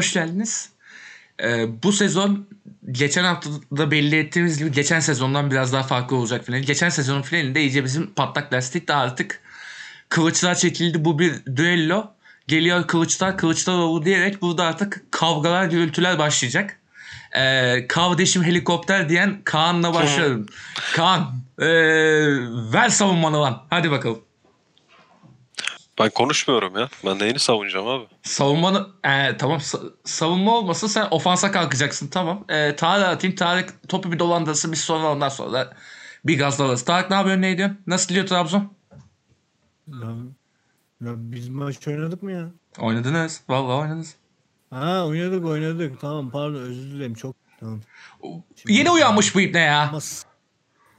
hoş geldiniz. Ee, bu sezon geçen hafta da belli ettiğimiz gibi geçen sezondan biraz daha farklı olacak final. Geçen sezonun finalinde iyice bizim patlak lastik de artık kılıçlar çekildi. Bu bir düello. Geliyor kılıçlar Kılıçdaroğlu diyerek burada artık kavgalar gürültüler başlayacak. Ee, kardeşim helikopter diyen Kaan'la başlıyorum. Kaan ee, ver savunmanı lan. Hadi bakalım. Ben konuşmuyorum ya. Ben neyini savunacağım abi? Savunmanı e, tamam sa- savunma olmasa sen ofansa kalkacaksın tamam. E, Tarık'a atayım. Tarık topu bir dolandırsın biz sonra ondan sonra bir gazlarız. Tarık ne yapıyorsun ne ediyorsun? Nasıl gidiyor Trabzon? Ya, ya biz maç oynadık mı ya? Oynadınız. Vallahi oynadınız. Ha oynadık oynadık. Tamam pardon özür dilerim çok. Tamam. Yeni uyanmış bu ipne ya. Ama s-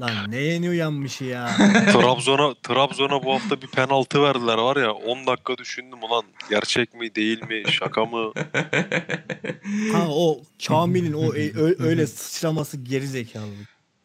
Lan ne yeni uyanmış ya. Trabzon'a Trabzon'a bu hafta bir penaltı verdiler var ya 10 dakika düşündüm ulan gerçek mi değil mi şaka mı? ha o Kamil'in o e- ö- öyle sıçraması geri zekalı.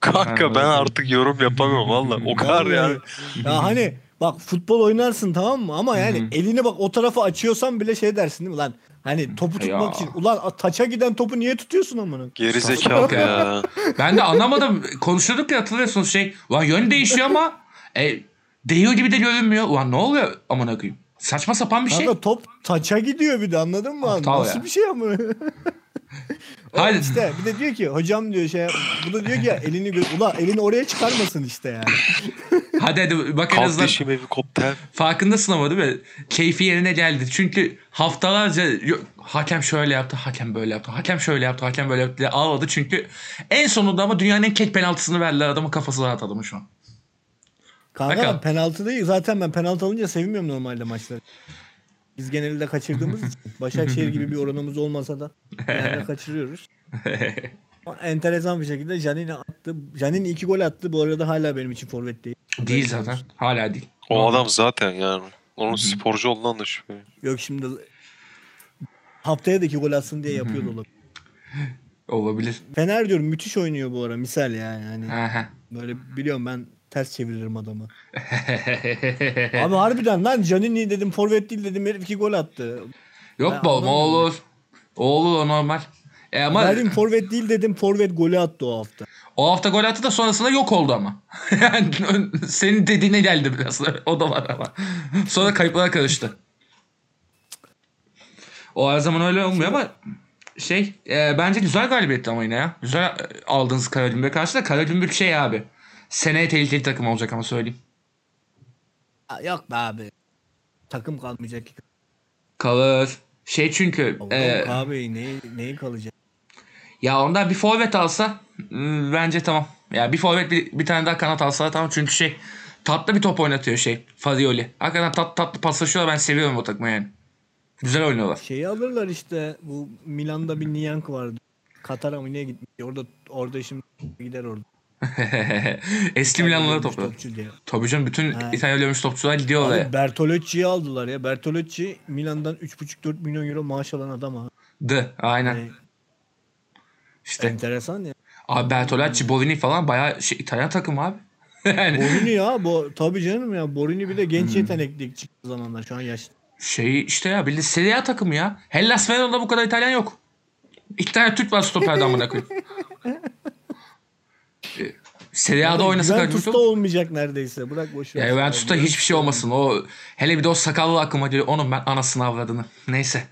Kanka ben artık yorum yapamıyorum valla o kadar yani. Ya hani bak futbol oynarsın tamam mı ama yani elini bak o tarafa açıyorsan bile şey dersin değil mi lan? Hani topu tutmak Ya. için. Ulan taça giden topu niye tutuyorsun amına? Geri zekalı ya. Ben de anlamadım. Konuşuyorduk ya hatırlıyorsunuz şey. Ulan yön değişiyor ama e, değiyor gibi de görünmüyor. Ulan ne oluyor amına koyayım? Saçma sapan bir şey. Kanka top taça gidiyor bir de anladın mı? Aptal Nasıl ya. bir şey ama? Haydi. işte bir de diyor ki hocam diyor şey bu da diyor ki ya elini gö- ulan elini oraya çıkarmasın işte yani. Hadi hadi bak en azından Kardeşim helikopter. farkındasın ama değil mi? Keyfi yerine geldi. Çünkü haftalarca hakem şöyle yaptı, hakem böyle yaptı, hakem şöyle yaptı, hakem böyle yaptı diye ağladı. Çünkü en sonunda ama dünyanın en ket penaltısını verdiler adamın kafası rahat adamın şu an. Kanka Bakalım. penaltı değil zaten ben penaltı alınca sevinmiyorum normalde maçları. Biz genelde kaçırdığımız için Başakşehir gibi bir oranımız olmasa da genelde kaçırıyoruz. Ama enteresan bir şekilde Janini attı. Janini iki gol attı. Bu arada hala benim için forvet değil. değil zaten. Hala değil. O adam zaten yani. Onun sporcu olduğundan da şüphe. Yok şimdi haftaya da iki gol atsın diye yapıyor da olabilir. Olabilir. Fener diyorum müthiş oynuyor bu ara misal yani. yani Aha. böyle biliyorum ben ters çeviririm adamı. Abi harbiden lan Janini dedim forvet değil dedim herif iki gol attı. Yok Ben o anlamıyorum. olur. O olur o normal. E ama Dedim forvet değil dedim forvet golü attı o hafta. o hafta gol attı da sonrasında yok oldu ama. yani senin dediğine geldi biraz. O da var ama. Sonra kayıplara karıştı. O her zaman öyle olmuyor ama şey e, bence güzel galibiyetti ama yine ya. Güzel e, aldınız Karagümrük'e karşı da Karagümrük şey abi. Seneye tehlikeli takım olacak ama söyleyeyim. Yok be abi. Takım kalmayacak ki. Kalır. Şey çünkü e, abi neyi, neyi kalacak? ya ondan bir forvet alsa bence tamam. Ya bir forvet bir, bir tane daha kanat alsa tamam çünkü şey tatlı bir top oynatıyor şey Farioli. Hakikaten tat, tatlı paslaşıyorlar ben seviyorum o takımı yani. Güzel oynuyorlar. Şeyi alırlar işte bu Milan'da bir Niyank vardı. Katar'a mı niye gitmiş? Orada orada şimdi gider orada. Eski Milanlıları diye. Tabii canım bütün Ha. İtalya ölmüş topçular gidiyor oraya. Bertolucci'yi aldılar ya. Bertolucci Milan'dan 3,5-4 milyon euro maaş alan adam ha. Dı aynen. Yani İşte enteresan ya. abi Bertolacci, Bovini falan bayağı şey, İtalyan takım abi. yani Borini ya. Bu, tabii canım ya. Borini bir de genç yetenekli çıktığı zamanlar. Şu an yaşlı. şey işte ya bildiğin Serie A takımı ya. Hellas Verona'da bu kadar İtalyan yok. İki tane Türk var stoperde amına koyayım. Serie A'da oynasa Juventus'ta Karagümrük olmayacak neredeyse. Bırak boş ver. Ya Juventus'ta hiçbir şey olmasın. O hele bir de o sakallı aklıma geliyor. Onun ben anasını avradını. Neyse.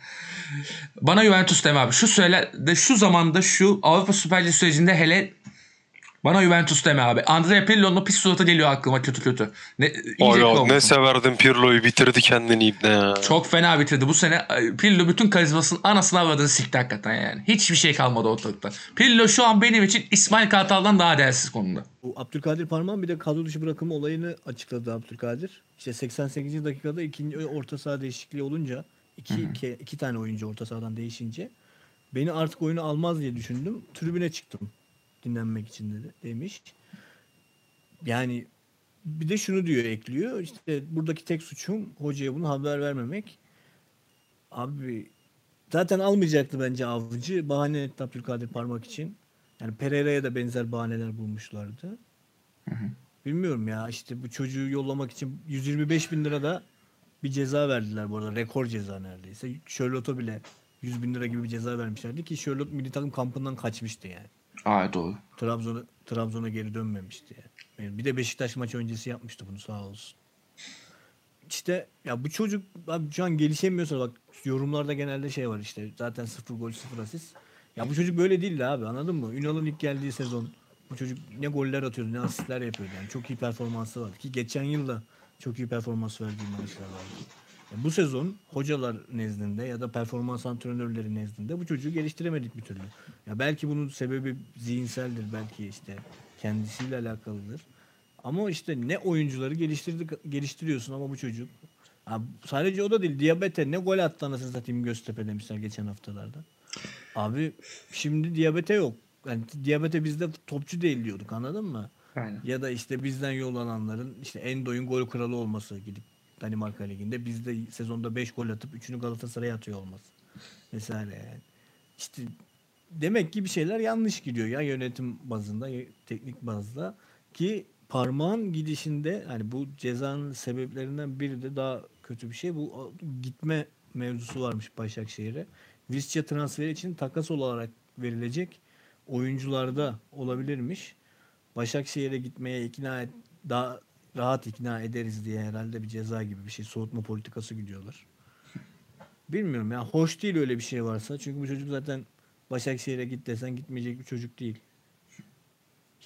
Bana Juventus deme abi. Şu sürelerde şu zamanda şu Avrupa Süper Ligi sürecinde hele bana Juventus deme abi. Andrea Pirlo'nun o pis suratı geliyor aklıma kötü kötü. Ne, olmasın. ne severdim Pirlo'yu bitirdi kendini ibne ya. Çok fena bitirdi. Bu sene e, Pirlo bütün karizmasının anasını avradını sikti hakikaten yani. Hiçbir şey kalmadı ortalıkta. Pirlo şu an benim için İsmail Kartal'dan daha değersiz konumda. Bu Abdülkadir Parman bir de kadro dışı bırakımı olayını açıkladı Abdülkadir. İşte 88. dakikada ikinci orta saha değişikliği olunca iki, iki, iki tane oyuncu orta sahadan değişince beni artık oyunu almaz diye düşündüm. Tribüne çıktım dinlenmek için dedi demiş. Yani bir de şunu diyor ekliyor. İşte buradaki tek suçum hocaya bunu haber vermemek. Abi zaten almayacaktı bence avcı. Bahane etti Abdülkadir Parmak için. Yani Pereira'ya da benzer bahaneler bulmuşlardı. Bilmiyorum ya işte bu çocuğu yollamak için 125 bin lira da bir ceza verdiler bu arada. Rekor ceza neredeyse. Charlotte'a bile 100 bin lira gibi bir ceza vermişlerdi ki Charlotte milli takım kampından kaçmıştı yani. Aa doğru. Trabzon'a Trabzon'a geri dönmemişti yani. Bir de Beşiktaş maçı öncesi yapmıştı bunu sağ olsun. İşte ya bu çocuk abi şu an gelişemiyorsa bak yorumlarda genelde şey var işte zaten sıfır gol sıfır asist. Ya bu çocuk böyle değildi abi anladın mı? Ünal'ın ilk geldiği sezon bu çocuk ne goller atıyordu ne asistler yapıyordu yani çok iyi performansı vardı ki geçen yıl da çok iyi performans verdiği maçlar vardı. Bu sezon hocalar nezdinde ya da performans antrenörleri nezdinde bu çocuğu geliştiremedik bir türlü. Ya belki bunun sebebi zihinseldir belki işte kendisiyle alakalıdır. Ama işte ne oyuncuları geliştirdik geliştiriyorsun ama bu çocuk Ha, sadece o da değil. Diyabete ne gol attı anasını satayım Göztepe demişler geçen haftalarda. Abi şimdi diyabete yok. Yani diyabete bizde topçu değil diyorduk anladın mı? Aynen. Ya da işte bizden yollananların işte Endo'yun gol kralı olması gidip Danimarka Ligi'nde bizde sezonda 5 gol atıp 3'ünü Galatasaray'a atıyor olması. Mesela yani. İşte demek ki bir şeyler yanlış gidiyor ya yönetim bazında, teknik bazda ki parmağın gidişinde hani bu cezanın sebeplerinden biri de daha kötü bir şey. Bu gitme mevzusu varmış Başakşehir'e. Visca transferi için takas olarak verilecek oyuncularda olabilirmiş. Başakşehir'e gitmeye ikna et, daha rahat ikna ederiz diye herhalde bir ceza gibi bir şey soğutma politikası gidiyorlar. Bilmiyorum ya hoş değil öyle bir şey varsa. Çünkü bu çocuk zaten Başakşehir'e git desen gitmeyecek bir çocuk değil.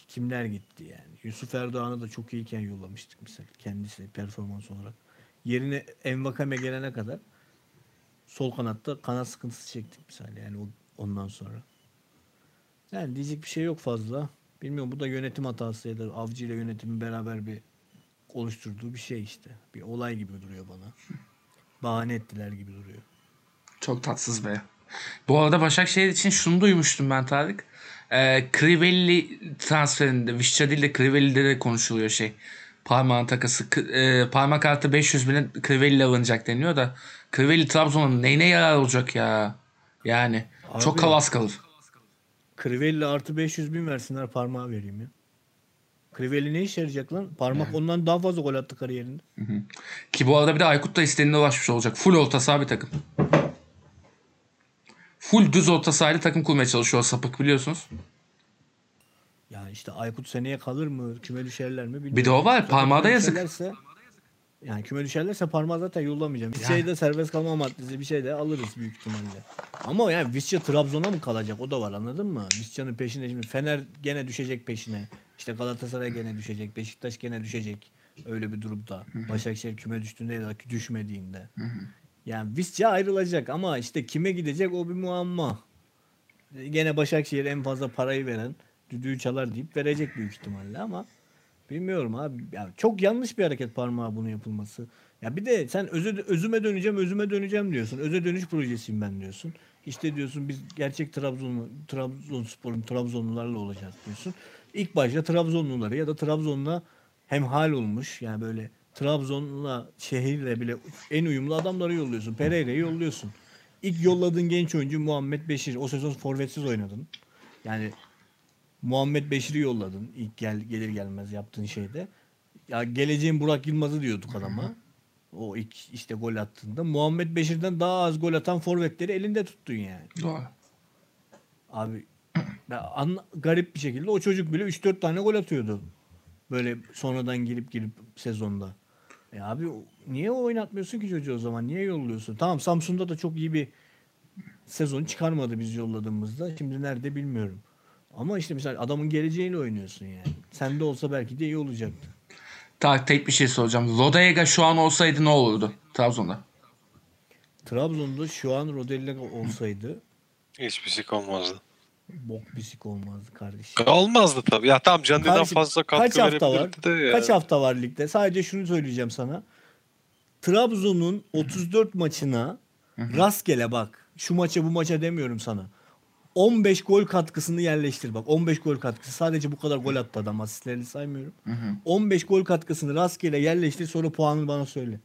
Kimler gitti yani. Yusuf Erdoğan'ı da çok iyiyken yollamıştık mesela kendisi performans olarak. Yerine Envakame gelene kadar sol kanatta kanat sıkıntısı çektik mesela yani ondan sonra. Yani diyecek bir şey yok fazla. Bilmiyorum bu da yönetim hatası ya da avcı ile yönetimin beraber bir oluşturduğu bir şey işte. Bir olay gibi duruyor bana. Bahane ettiler gibi duruyor. Çok tatsız be. Bu arada Başakşehir için şunu duymuştum ben Tarık. Ee, Crivelli transferinde, Vişça değil de Crivelli'de de konuşuluyor şey. Parmağın takası. E, parmak artı 500 bine Crivelli alınacak deniyor da. Crivelli Trabzon'un neyine yarar olacak ya? Yani Abi- çok kavas kalır. Crivelli artı 500 bin versinler parmağı vereyim ya. Crivelli ne işe yarayacak lan? Parmak ondan daha fazla gol attı kariyerinde. Ki bu arada bir de Aykut da istediğine ulaşmış olacak. Full orta saha bir takım. Full düz orta sahayla takım kurmaya çalışıyor sapık biliyorsunuz. Yani işte Aykut seneye kalır mı? Küme düşerler mi bilmiyorum. Bir de o var, Zaten parmağı da küme yazık. düşerlerse- yani küme düşerlerse parmağı zaten yollamayacağım. Bir şey de serbest kalma maddesi bir şey de alırız büyük ihtimalle. Ama yani Visca Trabzon'a mı kalacak? O da var anladın mı? Visca'nın peşine şimdi Fener gene düşecek peşine. İşte Galatasaray gene düşecek. Beşiktaş gene düşecek. Öyle bir durumda. Başakşehir küme düştüğünde ya da düşmediğinde. Yani Visca ayrılacak ama işte kime gidecek o bir muamma. Gene Başakşehir en fazla parayı veren düdüğü çalar deyip verecek büyük ihtimalle ama bilmiyorum abi. Ya çok yanlış bir hareket parmağı bunu yapılması. Ya bir de sen özü, özüme döneceğim, özüme döneceğim diyorsun. Öze dönüş projesiyim ben diyorsun. İşte diyorsun biz gerçek Trabzonlu, Trabzonspor'un Trabzonlularla olacağız diyorsun. İlk başta Trabzonluları ya da Trabzon'la hemhal olmuş yani böyle Trabzon'la şehirle bile en uyumlu adamları yolluyorsun. Pereira'yı yolluyorsun. İlk yolladığın genç oyuncu Muhammed Beşir. O sezon forvetsiz oynadın. Yani Muhammed Beşir'i yolladın ilk gel, gelir gelmez yaptığın şeyde. Ya geleceğin Burak Yılmaz'ı diyorduk adama. O ilk işte gol attığında. Muhammed Beşir'den daha az gol atan forvetleri elinde tuttun yani. Doğru. Abi ya an- garip bir şekilde o çocuk bile 3-4 tane gol atıyordu. Böyle sonradan girip girip sezonda. E abi o- niye oynatmıyorsun ki çocuğu o zaman? Niye yolluyorsun? Tamam Samsun'da da çok iyi bir sezon çıkarmadı biz yolladığımızda. Şimdi nerede bilmiyorum. Ama işte mesela adamın geleceğiyle oynuyorsun yani. Sende olsa belki de iyi olacaktı. Tarık tek bir şey soracağım. Rodallega şu an olsaydı ne olurdu Trabzon'da? Trabzon'da şu an Rodella olsaydı Hiçbir şey olmazdı. Bok bisik olmazdı kardeşim. Olmazdı tabii. Ya Candi'den Kardeşim, fazla katkı kaç hafta var? de ya. Kaç hafta var ligde? Sadece şunu söyleyeceğim sana. Trabzon'un 34 maçına rastgele bak. Şu maça bu maça demiyorum sana. 15 gol katkısını yerleştir bak. 15 gol katkısı. Sadece bu kadar gol attı adam. Asistlerini saymıyorum. 15 gol katkısını rastgele yerleştir sonra puanını bana söyle.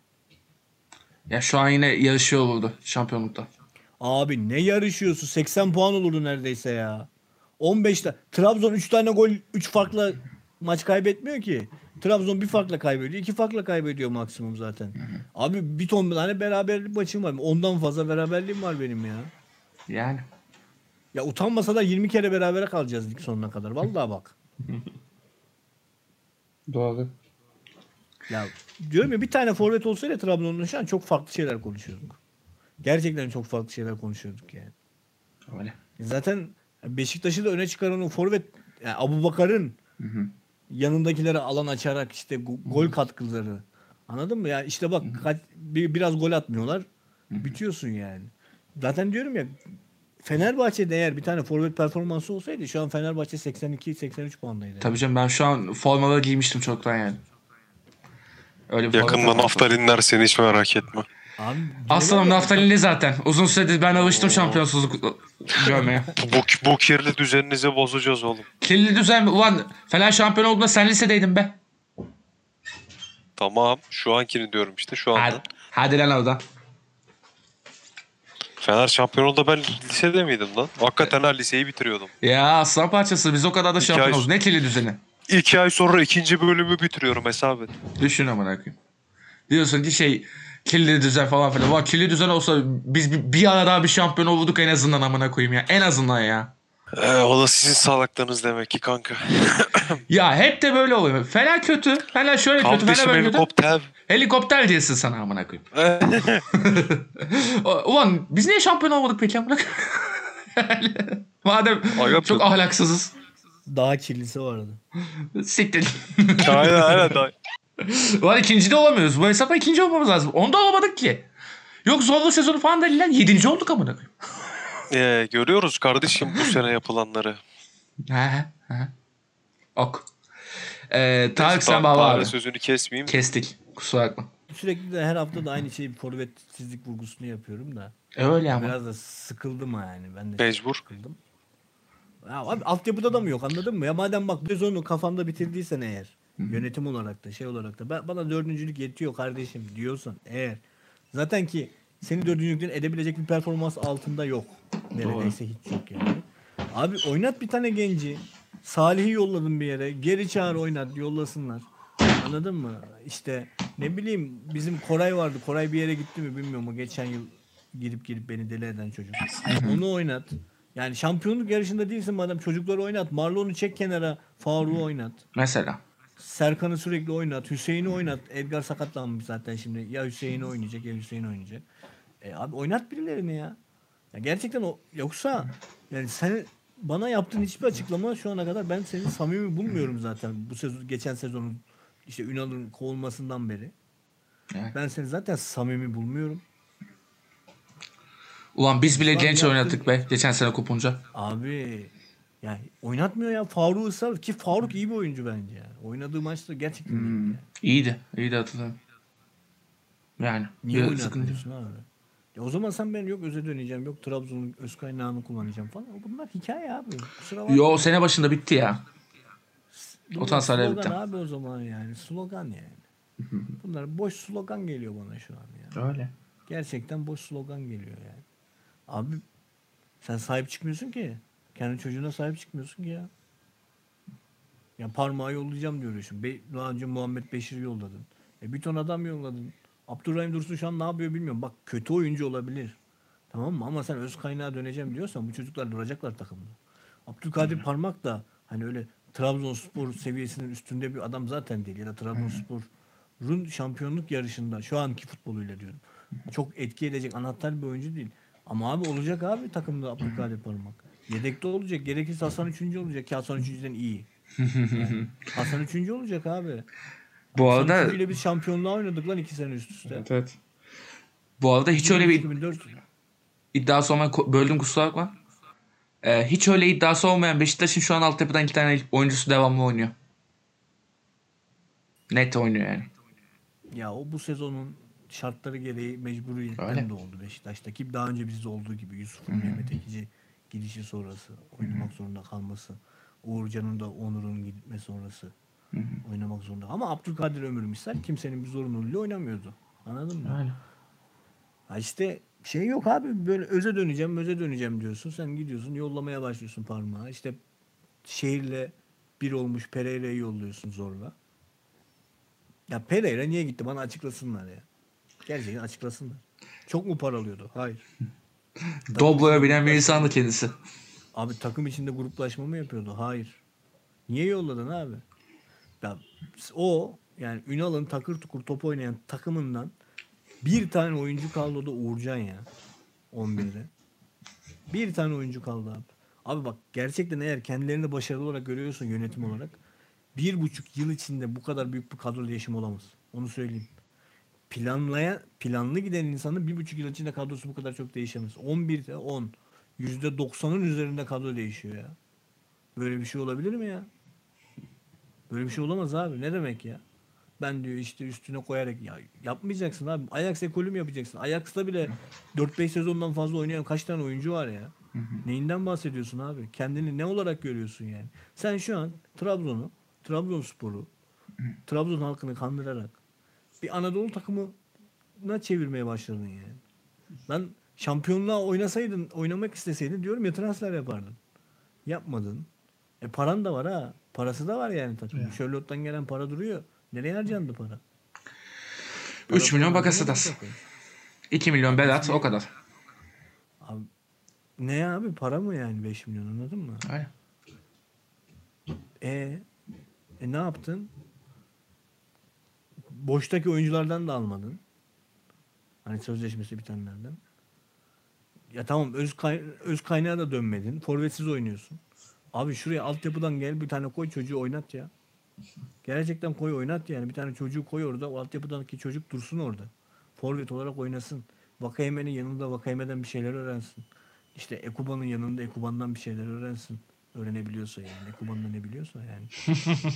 Ya şu an yine yarışıyor olurdu şampiyonlukta. Abi ne yarışıyorsun? 80 puan olurdu neredeyse ya. 15'te. Trabzon 3 tane gol 3 farklı maç kaybetmiyor ki. Trabzon bir farkla kaybediyor. iki farkla kaybediyor maksimum zaten. Abi bir ton tane beraberlik maçım var. Ondan fazla beraberliğim var benim ya. Yani. Ya utanmasa da 20 kere berabere kalacağız lig sonuna kadar. Vallahi bak. Doğru. Ya diyorum ya bir tane forvet olsaydı Trabzon'da şu an çok farklı şeyler konuşuyorduk. Gerçekten çok farklı şeyler konuşuyorduk yani. Öyle. Zaten Beşiktaş'ı da öne çıkaran o forvet yani Abu Bakar'ın yanındakilere alan açarak işte go- gol katkıları. Anladın mı? Ya işte bak kaç, bir, biraz gol atmıyorlar. Bitiyorsun yani. Zaten diyorum ya Fenerbahçe'de eğer bir tane forvet performansı olsaydı şu an Fenerbahçe 82-83 puandaydı. Tabii canım ben şu an formaları giymiştim çoktan yani. Öyle bir Yakında forma- naftalinler seni hiç merak etme. Abi, Aslanım naftalinli zaten. Uzun süredir ben alıştım şampiyonsuzluk görmeye. Bu, bu kirli düzeninizi bozacağız oğlum. Kirli düzen ulan Fener şampiyon olduğunda sen lisedeydin be. Tamam. Şu ankini diyorum işte şu anda. Hadi, hadi lan oradan. Fener şampiyonunda ben lisede miydim lan? Hakikaten ha liseyi bitiriyordum. Ya aslan parçası biz o kadar da İki şampiyon ay- olduk. Ne kirli düzeni? İki ay sonra ikinci bölümü bitiriyorum hesap et. Düşün amına koyayım. Diyorsun ki şey kirli düzen falan filan. Vay kirli düzen olsa biz bir, bir ara daha bir şampiyon olurduk en azından amına koyayım ya. En azından ya. Ee, o da sizin salaklığınız demek ki kanka. Ya hep de böyle oluyor. Fener kötü. Fener şöyle kötü. Fener Kardeşim böyle kötü. helikopter. Helikopter diyesin sana amına koyayım. O- Ulan biz niye şampiyon olmadık peki amına koyayım? Madem Aga, çok ahlaksızız. Daha kirlisi vardı. Siktir. aynen aynen. Ulan ikinci de olamıyoruz. Bu hesapta ikinci olmamız lazım. Onda olamadık ki. Yok zorlu sezonu falan değil lan. Yedinci olduk amına koyayım. Ee, görüyoruz kardeşim bu sene yapılanları. He he. Ok. Ee, Tarık sen bağla abi. sözünü kesmeyeyim. Kestik. Kusura bakma. Sürekli de her hafta da aynı şeyi forvetsizlik vurgusunu yapıyorum da. E öyle ama. Biraz da sıkıldım yani. Ben de Mecbur. sıkıldım. Ya abi altyapıda da mı yok anladın mı? Ya madem bak sezonu kafanda bitirdiysen eğer yönetim olarak da şey olarak da ben, bana dördüncülük yetiyor kardeşim diyorsan eğer zaten ki seni dördüncülükten edebilecek bir performans altında yok. Neredeyse hiç yok yani. Abi oynat bir tane genci. Salih'i yolladın bir yere. Geri çağır oynat yollasınlar. Anladın mı? İşte ne bileyim bizim Koray vardı. Koray bir yere gitti mi bilmiyorum. O geçen yıl girip girip beni deli eden çocuk. Onu oynat. Yani şampiyonluk yarışında değilsin madem çocukları oynat. Marlon'u çek kenara. Faruk'u oynat. Mesela. Serkan'ı sürekli oynat. Hüseyin'i oynat. Edgar sakatlanmış zaten şimdi. Ya Hüseyin oynayacak ya Hüseyin oynayacak. E abi oynat birilerini ya. ya gerçekten o yoksa yani sen bana yaptığın hiçbir açıklama şu ana kadar ben seni samimi bulmuyorum zaten bu sezon geçen sezonun işte Ünal'ın kovulmasından beri. Evet. Ben seni zaten samimi bulmuyorum. Ulan biz bile Ulan genç yaptın. oynattık be. Geçen sene kupunca. Abi yani oynatmıyor ya Faruk'u ısrar ki Faruk iyi bir oyuncu bence yani. Oynadığı maçta gerçekten iyi. Yani. İyiydi. İyiydi hatırlıyorum. Yani. Niye oynatmıyorsun abi? Ya o zaman sen ben yok öze döneceğim, yok Trabzon'un öz kaynağını kullanacağım falan. Bunlar hikaye abi. Kusura bakma. Yo sene başında bitti ya. O slogan bitti. abi o zaman yani. Slogan yani. Bunlar boş slogan geliyor bana şu an ya. Öyle. Gerçekten boş slogan geliyor yani. Abi sen sahip çıkmıyorsun ki. Kendi çocuğuna sahip çıkmıyorsun ki ya. Ya parmağı yollayacağım diyorsun. Be daha önce Muhammed Beşir'i yolladın. E bir ton adam yolladın. Abdurrahim Dursun şu an ne yapıyor bilmiyorum. Bak kötü oyuncu olabilir. Tamam mı? Ama sen öz kaynağa döneceğim diyorsan bu çocuklar duracaklar takımda. Abdülkadir Parmak da hani öyle Trabzonspor seviyesinin üstünde bir adam zaten değil. Ya da Trabzonspor'un şampiyonluk yarışında şu anki futboluyla diyorum. Çok etki edecek anahtar bir oyuncu değil. Ama abi olacak abi takımda Abdülkadir Parmak. Yedekte olacak. Gerekirse Hasan 3. olacak ki Hasan 3.'den iyi. Yani Hasan 3. olacak abi. Bu Hasan arada 3. ile biz şampiyonluğa oynadık lan 2 sene üst üste. Evet, evet. Bu arada hiç öyle bir 2004 iddiası olmayan böldüm kusura bakma. Ee, hiç öyle iddiası olmayan Beşiktaş'ın şu an altyapıdan iki tane oyuncusu devamlı oynuyor. Net oynuyor yani. Ya o bu sezonun şartları gereği mecburiyetten de oldu Beşiktaş'taki. Daha önce bizde olduğu gibi Yusuf'un Mehmet Ekici gidişi sonrası oynamak zorunda kalması. Uğurcan'ın da Onur'un gitme sonrası oynamak zorunda. Ama Abdülkadir Ömür misal kimsenin bir zorunluluğuyla oynamıyordu. Anladın mı? Öyle. Ha işte şey yok abi böyle öze döneceğim öze döneceğim diyorsun. Sen gidiyorsun yollamaya başlıyorsun parmağı. İşte şehirle bir olmuş Pereira'yı yolluyorsun zorla. Ya Pereira niye gitti bana açıklasınlar ya. Gerçekten açıklasınlar. Çok mu paralıyordu? Hayır. Doblo'ya binen bir insandı kendisi. Abi takım içinde gruplaşma mı yapıyordu? Hayır. Niye yolladın abi? Ya o yani Ünal'ın takır tukur top oynayan takımından bir tane oyuncu kaldı da Uğurcan ya. 11'de. Bir tane oyuncu kaldı abi. Abi bak gerçekten eğer kendilerini başarılı olarak görüyorsun yönetim olarak bir buçuk yıl içinde bu kadar büyük bir kadro değişimi olamaz. Onu söyleyeyim. Planlayan, planlı giden insanın bir buçuk yıl içinde kadrosu bu kadar çok değişemez. 11'de 10. %90'ın üzerinde kadro değişiyor ya. Böyle bir şey olabilir mi ya? Böyle bir şey olamaz abi. Ne demek ya? Ben diyor işte üstüne koyarak ya yapmayacaksın abi. Ajax ekolü mü yapacaksın? Ajax'ta bile 4-5 sezondan fazla oynayan kaç tane oyuncu var ya? Neyinden bahsediyorsun abi? Kendini ne olarak görüyorsun yani? Sen şu an Trabzon'u, Trabzonspor'u, Trabzon halkını kandırarak bir Anadolu takımına çevirmeye başladın yani. Ben şampiyonluğa oynasaydın, oynamak isteseydin diyorum ya transfer yapardın. Yapmadın. E paran da var ha. Parası da var yani takımın. Charlotte'dan gelen para duruyor. Nereye harcandı para? 3 milyon Bakasetas. 2 milyon Berat o kadar. Abi, ne abi para mı yani 5 milyon anladın mı? Aynen. E, e ne yaptın? Boştaki oyunculardan da almadın. Hani sözleşmesi bitenlerden. Ya tamam öz, kay- öz kaynağa da dönmedin. Forvetsiz oynuyorsun. Abi şuraya altyapıdan gel bir tane koy çocuğu oynat ya. Gerçekten koy oynat yani. Bir tane çocuğu koy orada. O altyapıdaki çocuk dursun orada. Forvet olarak oynasın. Vakayeme'nin yanında Vakayeme'den bir şeyler öğrensin. İşte Ekuba'nın yanında Ekuban'dan bir şeyler öğrensin. Öğrenebiliyorsa yani. Ekuban'da ne biliyorsa yani.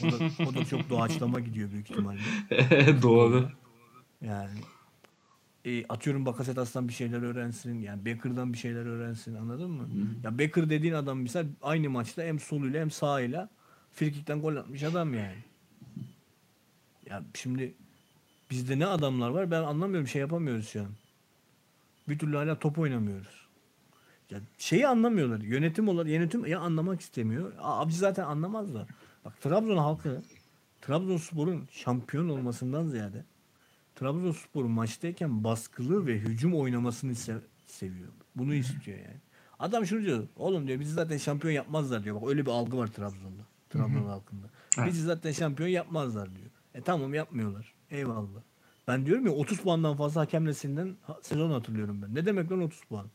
O da, o da çok doğaçlama gidiyor büyük ihtimalle. Doğru. Yani e, atıyorum Bakasetas'tan bir şeyler öğrensin. Yani Becker'dan bir şeyler öğrensin. Anladın mı? Ya Becker dediğin adam misal aynı maçta hem soluyla hem sağıyla frikikten gol atmış adam yani. Ya şimdi bizde ne adamlar var ben anlamıyorum şey yapamıyoruz şu an. Bir türlü hala top oynamıyoruz. Ya şeyi anlamıyorlar. Yönetim olarak yönetim ya anlamak istemiyor. A- Abi zaten anlamazlar. Bak Trabzon halkı Trabzonspor'un şampiyon olmasından ziyade Trabzonspor maçtayken baskılı ve hücum oynamasını se- seviyor. Bunu istiyor yani. Adam şunu diyor. Oğlum diyor bizi zaten şampiyon yapmazlar diyor. Bak öyle bir algı var Trabzon'da. Trabzon halkında. Bizi zaten şampiyon yapmazlar diyor. E tamam yapmıyorlar. Eyvallah. Ben diyorum ya 30 puandan fazla hakem neslinden ha- sezon hatırlıyorum ben. Ne demek lan 30 puan?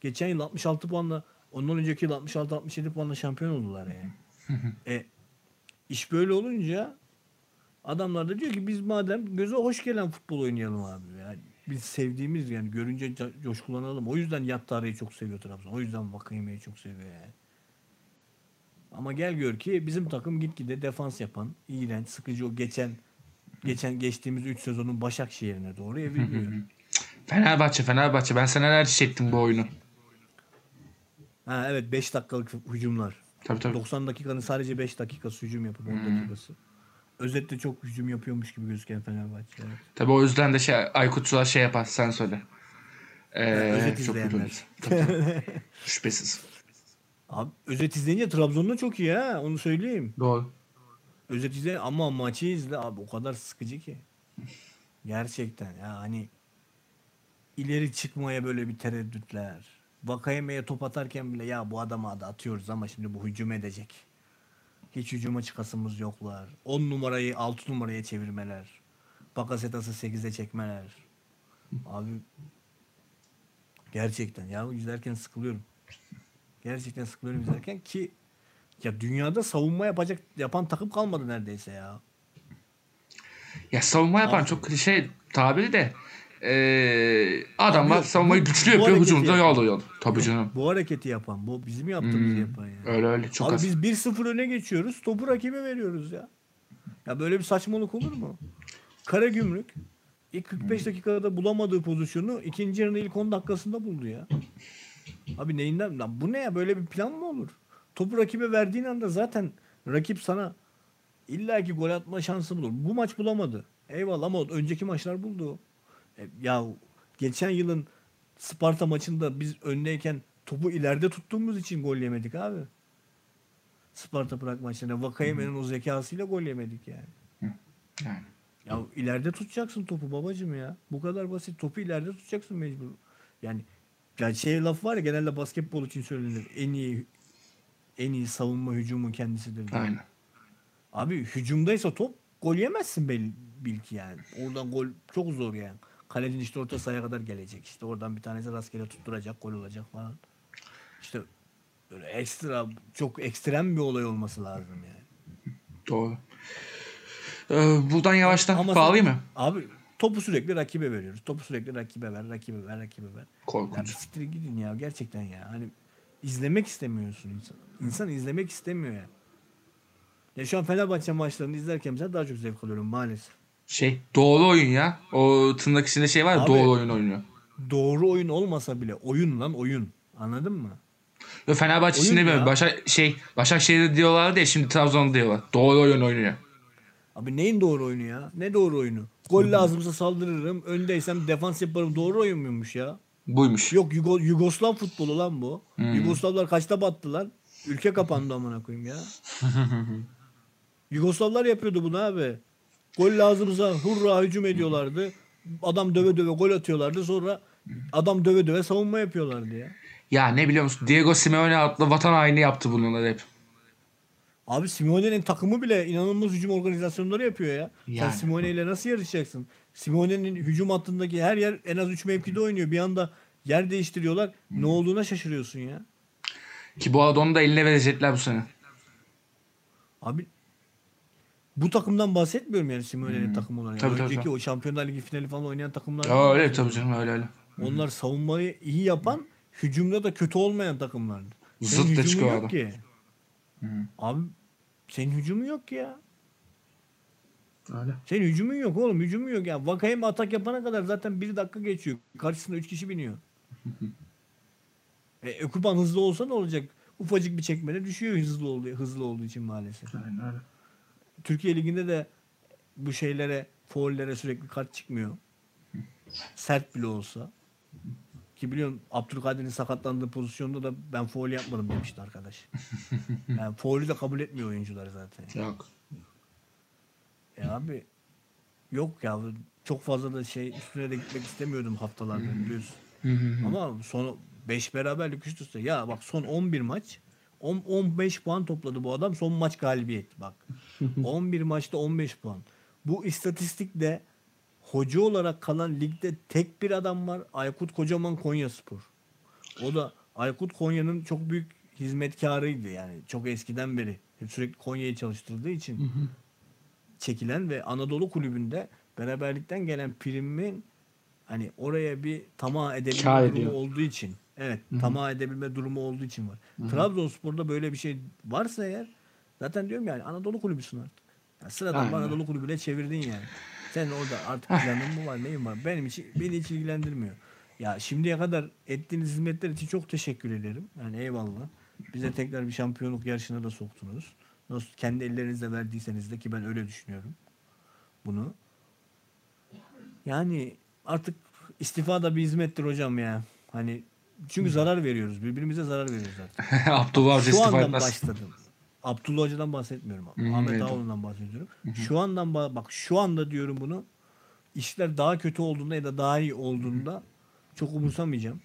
Geçen yıl 66 puanla ondan önceki yıl 66-67 puanla şampiyon oldular yani. e iş böyle olunca adamlar da diyor ki biz madem göze hoş gelen futbol oynayalım abi. Yani biz sevdiğimiz yani görünce coşkulanalım. O yüzden Yattare'yi çok seviyor Trabzon. O yüzden Vakayeme'yi çok seviyor yani. Ama gel gör ki bizim takım gitgide defans yapan, iğrenç, sıkıcı o geçen geçen geçtiğimiz 3 sezonun Başakşehir'ine doğru evriliyor. Fenerbahçe Fenerbahçe ben senelerce çektim bu oyunu. ha evet 5 dakikalık hücumlar. Tabii tabii. 90 dakikanın sadece 5 dakikası hücum yapıp 10 dakikası. Özetle çok hücum yapıyormuş gibi gözüken Fenerbahçe. Evet. Tabii o yüzden de şey Aykutçular şey yapar sen söyle. Ee, özet çok izleyenler. tabii. Şüphesiz. Abi özet izleyince Trabzon'da çok iyi ha onu söyleyeyim. Doğru. Özet izle ama maçı izle abi o kadar sıkıcı ki. Gerçekten ya hani ileri çıkmaya böyle bir tereddütler. Vakayeme'ye top atarken bile ya bu adama da atıyoruz ama şimdi bu hücum edecek. Hiç hücuma çıkasımız yoklar. 10 numarayı 6 numaraya çevirmeler. Bakasetas'ı 8'e çekmeler. Abi gerçekten ya izlerken sıkılıyorum. Gerçekten sıkılıyorum izlerken ki ya dünyada savunma yapacak yapan takım kalmadı neredeyse ya. Ya savunma yapan Abi. çok klişe tabiri de ee, adamlar savunmayı güçlü yapıyor hücumda yapan. yağlıyor. Tabii canım. Bu hareketi yapan, bu bizim yaptığımızı Hmm. yapan yani. Öyle öyle çok Abi az. biz 1-0 öne geçiyoruz. Topu rakibe veriyoruz ya. Ya böyle bir saçmalık olur mu? Karagümrük ilk 45 dakikada bulamadığı pozisyonu ikinci yarının ilk 10 dakikasında buldu ya. Abi neyinden? Lan bu ne ya? Böyle bir plan mı olur? Topu rakibe verdiğin anda zaten rakip sana illaki gol atma şansı bulur. Bu maç bulamadı. Eyvallah ama önceki maçlar buldu. E, ya geçen yılın Sparta maçında biz öndeyken topu ileride tuttuğumuz için gol yemedik abi. Sparta Prag maçında Vakayeme'nin o zekasıyla gol yemedik yani. Yani. Ya ileride tutacaksın topu babacım ya. Bu kadar basit. Topu ileride tutacaksın mecbur. Yani Ya şey laf var ya genelde basketbol için söylenir. En iyi en iyi savunma hücumun kendisidir. diye. Aynen. Abi hücumdaysa top gol yemezsin bil, bil ki yani. Oradan gol çok zor yani. Kalecin işte orta sahaya kadar gelecek. İşte oradan bir tanesi rastgele tutturacak, gol olacak falan. İşte böyle ekstra çok ekstrem bir olay olması lazım yani. Doğru. Ee, buradan yavaştan Ama bağlayayım mı? Abi topu sürekli rakibe veriyoruz. Topu sürekli rakibe ver, rakibe ver, rakibe ver. Korkunç. bir siktir gidin ya gerçekten ya. Hani izlemek istemiyorsun insan. İnsan izlemek istemiyor ya. Ya şu an Fenerbahçe maçlarını izlerken mesela daha çok zevk alıyorum maalesef. Şey doğru oyun ya. O tırnak içinde şey var ya Abi- doğru oyun oynuyor. Doğru oyun olmasa bile oyun lan oyun. Anladın mı? Yo, Fenerbahçe için demiyorum. Başak, şey, Başakşehir'de diyorlardı ya şimdi Trabzon'da diyorlar. Doğru oyun oynuyor. Abi neyin doğru oyunu ya? Ne doğru oyunu? Gol lazımsa saldırırım. Öndeysem defans yaparım. Doğru oyun muymuş ya? Buymuş. Yok Yugo- Yugoslav futbolu lan bu. Hmm. Yugoslavlar kaçta battı lan? Ülke kapandı amına koyayım ya. Yugoslavlar yapıyordu bunu abi. Gol lazımsa hurra hücum ediyorlardı. Adam döve döve gol atıyorlardı. Sonra adam döve döve savunma yapıyorlardı ya. Ya ne biliyor musun? Diego Simeone adlı vatan haini yaptı bunları hep. Abi Simone'nin takımı bile inanılmaz hücum organizasyonları yapıyor ya. Yani. Sen Simone ile nasıl yarışacaksın? Simone'nin hücum hattındaki her yer en az 3 mevkide oynuyor. Bir anda yer değiştiriyorlar. Ne olduğuna şaşırıyorsun ya. Ki bu arada onu da eline verecekler bu sene. Abi bu takımdan bahsetmiyorum yani Simone'nin takımı olarak. Tabii, tabii, Önceki tabii. o Şampiyonlar Ligi finali falan oynayan takımlar. Ya öyle tabii canım öyle öyle. Onlar savunmayı iyi yapan, hücumda da kötü olmayan takımlardı. Zıt da hücumun çıkıyor yok adam. ki. Abi senin hücumun yok ki ya. Öyle. Senin hücumun yok oğlum. Hücumun yok ya. Vakayem atak yapana kadar zaten bir dakika geçiyor. Karşısında üç kişi biniyor. e, Ekuban hızlı olsa ne olacak? Ufacık bir çekmede düşüyor hızlı olduğu, hızlı olduğu için maalesef. Aynen öyle. Türkiye Ligi'nde de bu şeylere, faullere sürekli kart çıkmıyor. Sert bile olsa. Ki biliyorum Abdülkadir'in sakatlandığı pozisyonda da ben faul yapmadım demişti arkadaş. Yani faulü de kabul etmiyor oyuncular zaten. Yok. Ya abi yok ya çok fazla da şey üstüne de gitmek istemiyordum haftalarda biliyorsun. Ama son 5 beraberlik üst üste. Ya bak son 11 maç 10 15 puan topladı bu adam. Son maç galibiyet bak. 11 maçta 15 puan. Bu istatistikte hoca olarak kalan ligde tek bir adam var. Aykut Kocaman Konyaspor. O da Aykut Konya'nın çok büyük hizmetkarıydı yani. Çok eskiden beri. Hep Sürekli Konya'yı çalıştırdığı için çekilen ve Anadolu kulübünde beraberlikten gelen primin hani oraya bir tamah edebilme olduğu için. Evet, tamah edebilme durumu olduğu için var. Trabzonspor'da böyle bir şey varsa eğer zaten diyorum yani Anadolu kulübüsün artık. Ya sıradan Aynen. Anadolu kulübüne çevirdin yani. Sen orada artık planın mı var neyin var? Benim için beni hiç ilgilendirmiyor. Ya şimdiye kadar ettiğiniz hizmetler için çok teşekkür ederim. Yani eyvallah. Bize tekrar bir şampiyonluk yarışına da soktunuz. Nasıl kendi ellerinizle verdiyseniz de ki ben öyle düşünüyorum bunu. Yani artık istifa da bir hizmettir hocam ya. Hani çünkü zarar veriyoruz. Birbirimize zarar veriyoruz artık. Abdullah Şu andan etmez. başladım. Abdullah Hoca'dan bahsetmiyorum. Hı, Ahmet. Ağoğlu'ndan bahsediyorum. Şu andan ba- bak şu anda diyorum bunu. İşler daha kötü olduğunda ya da daha iyi olduğunda çok umursamayacağım.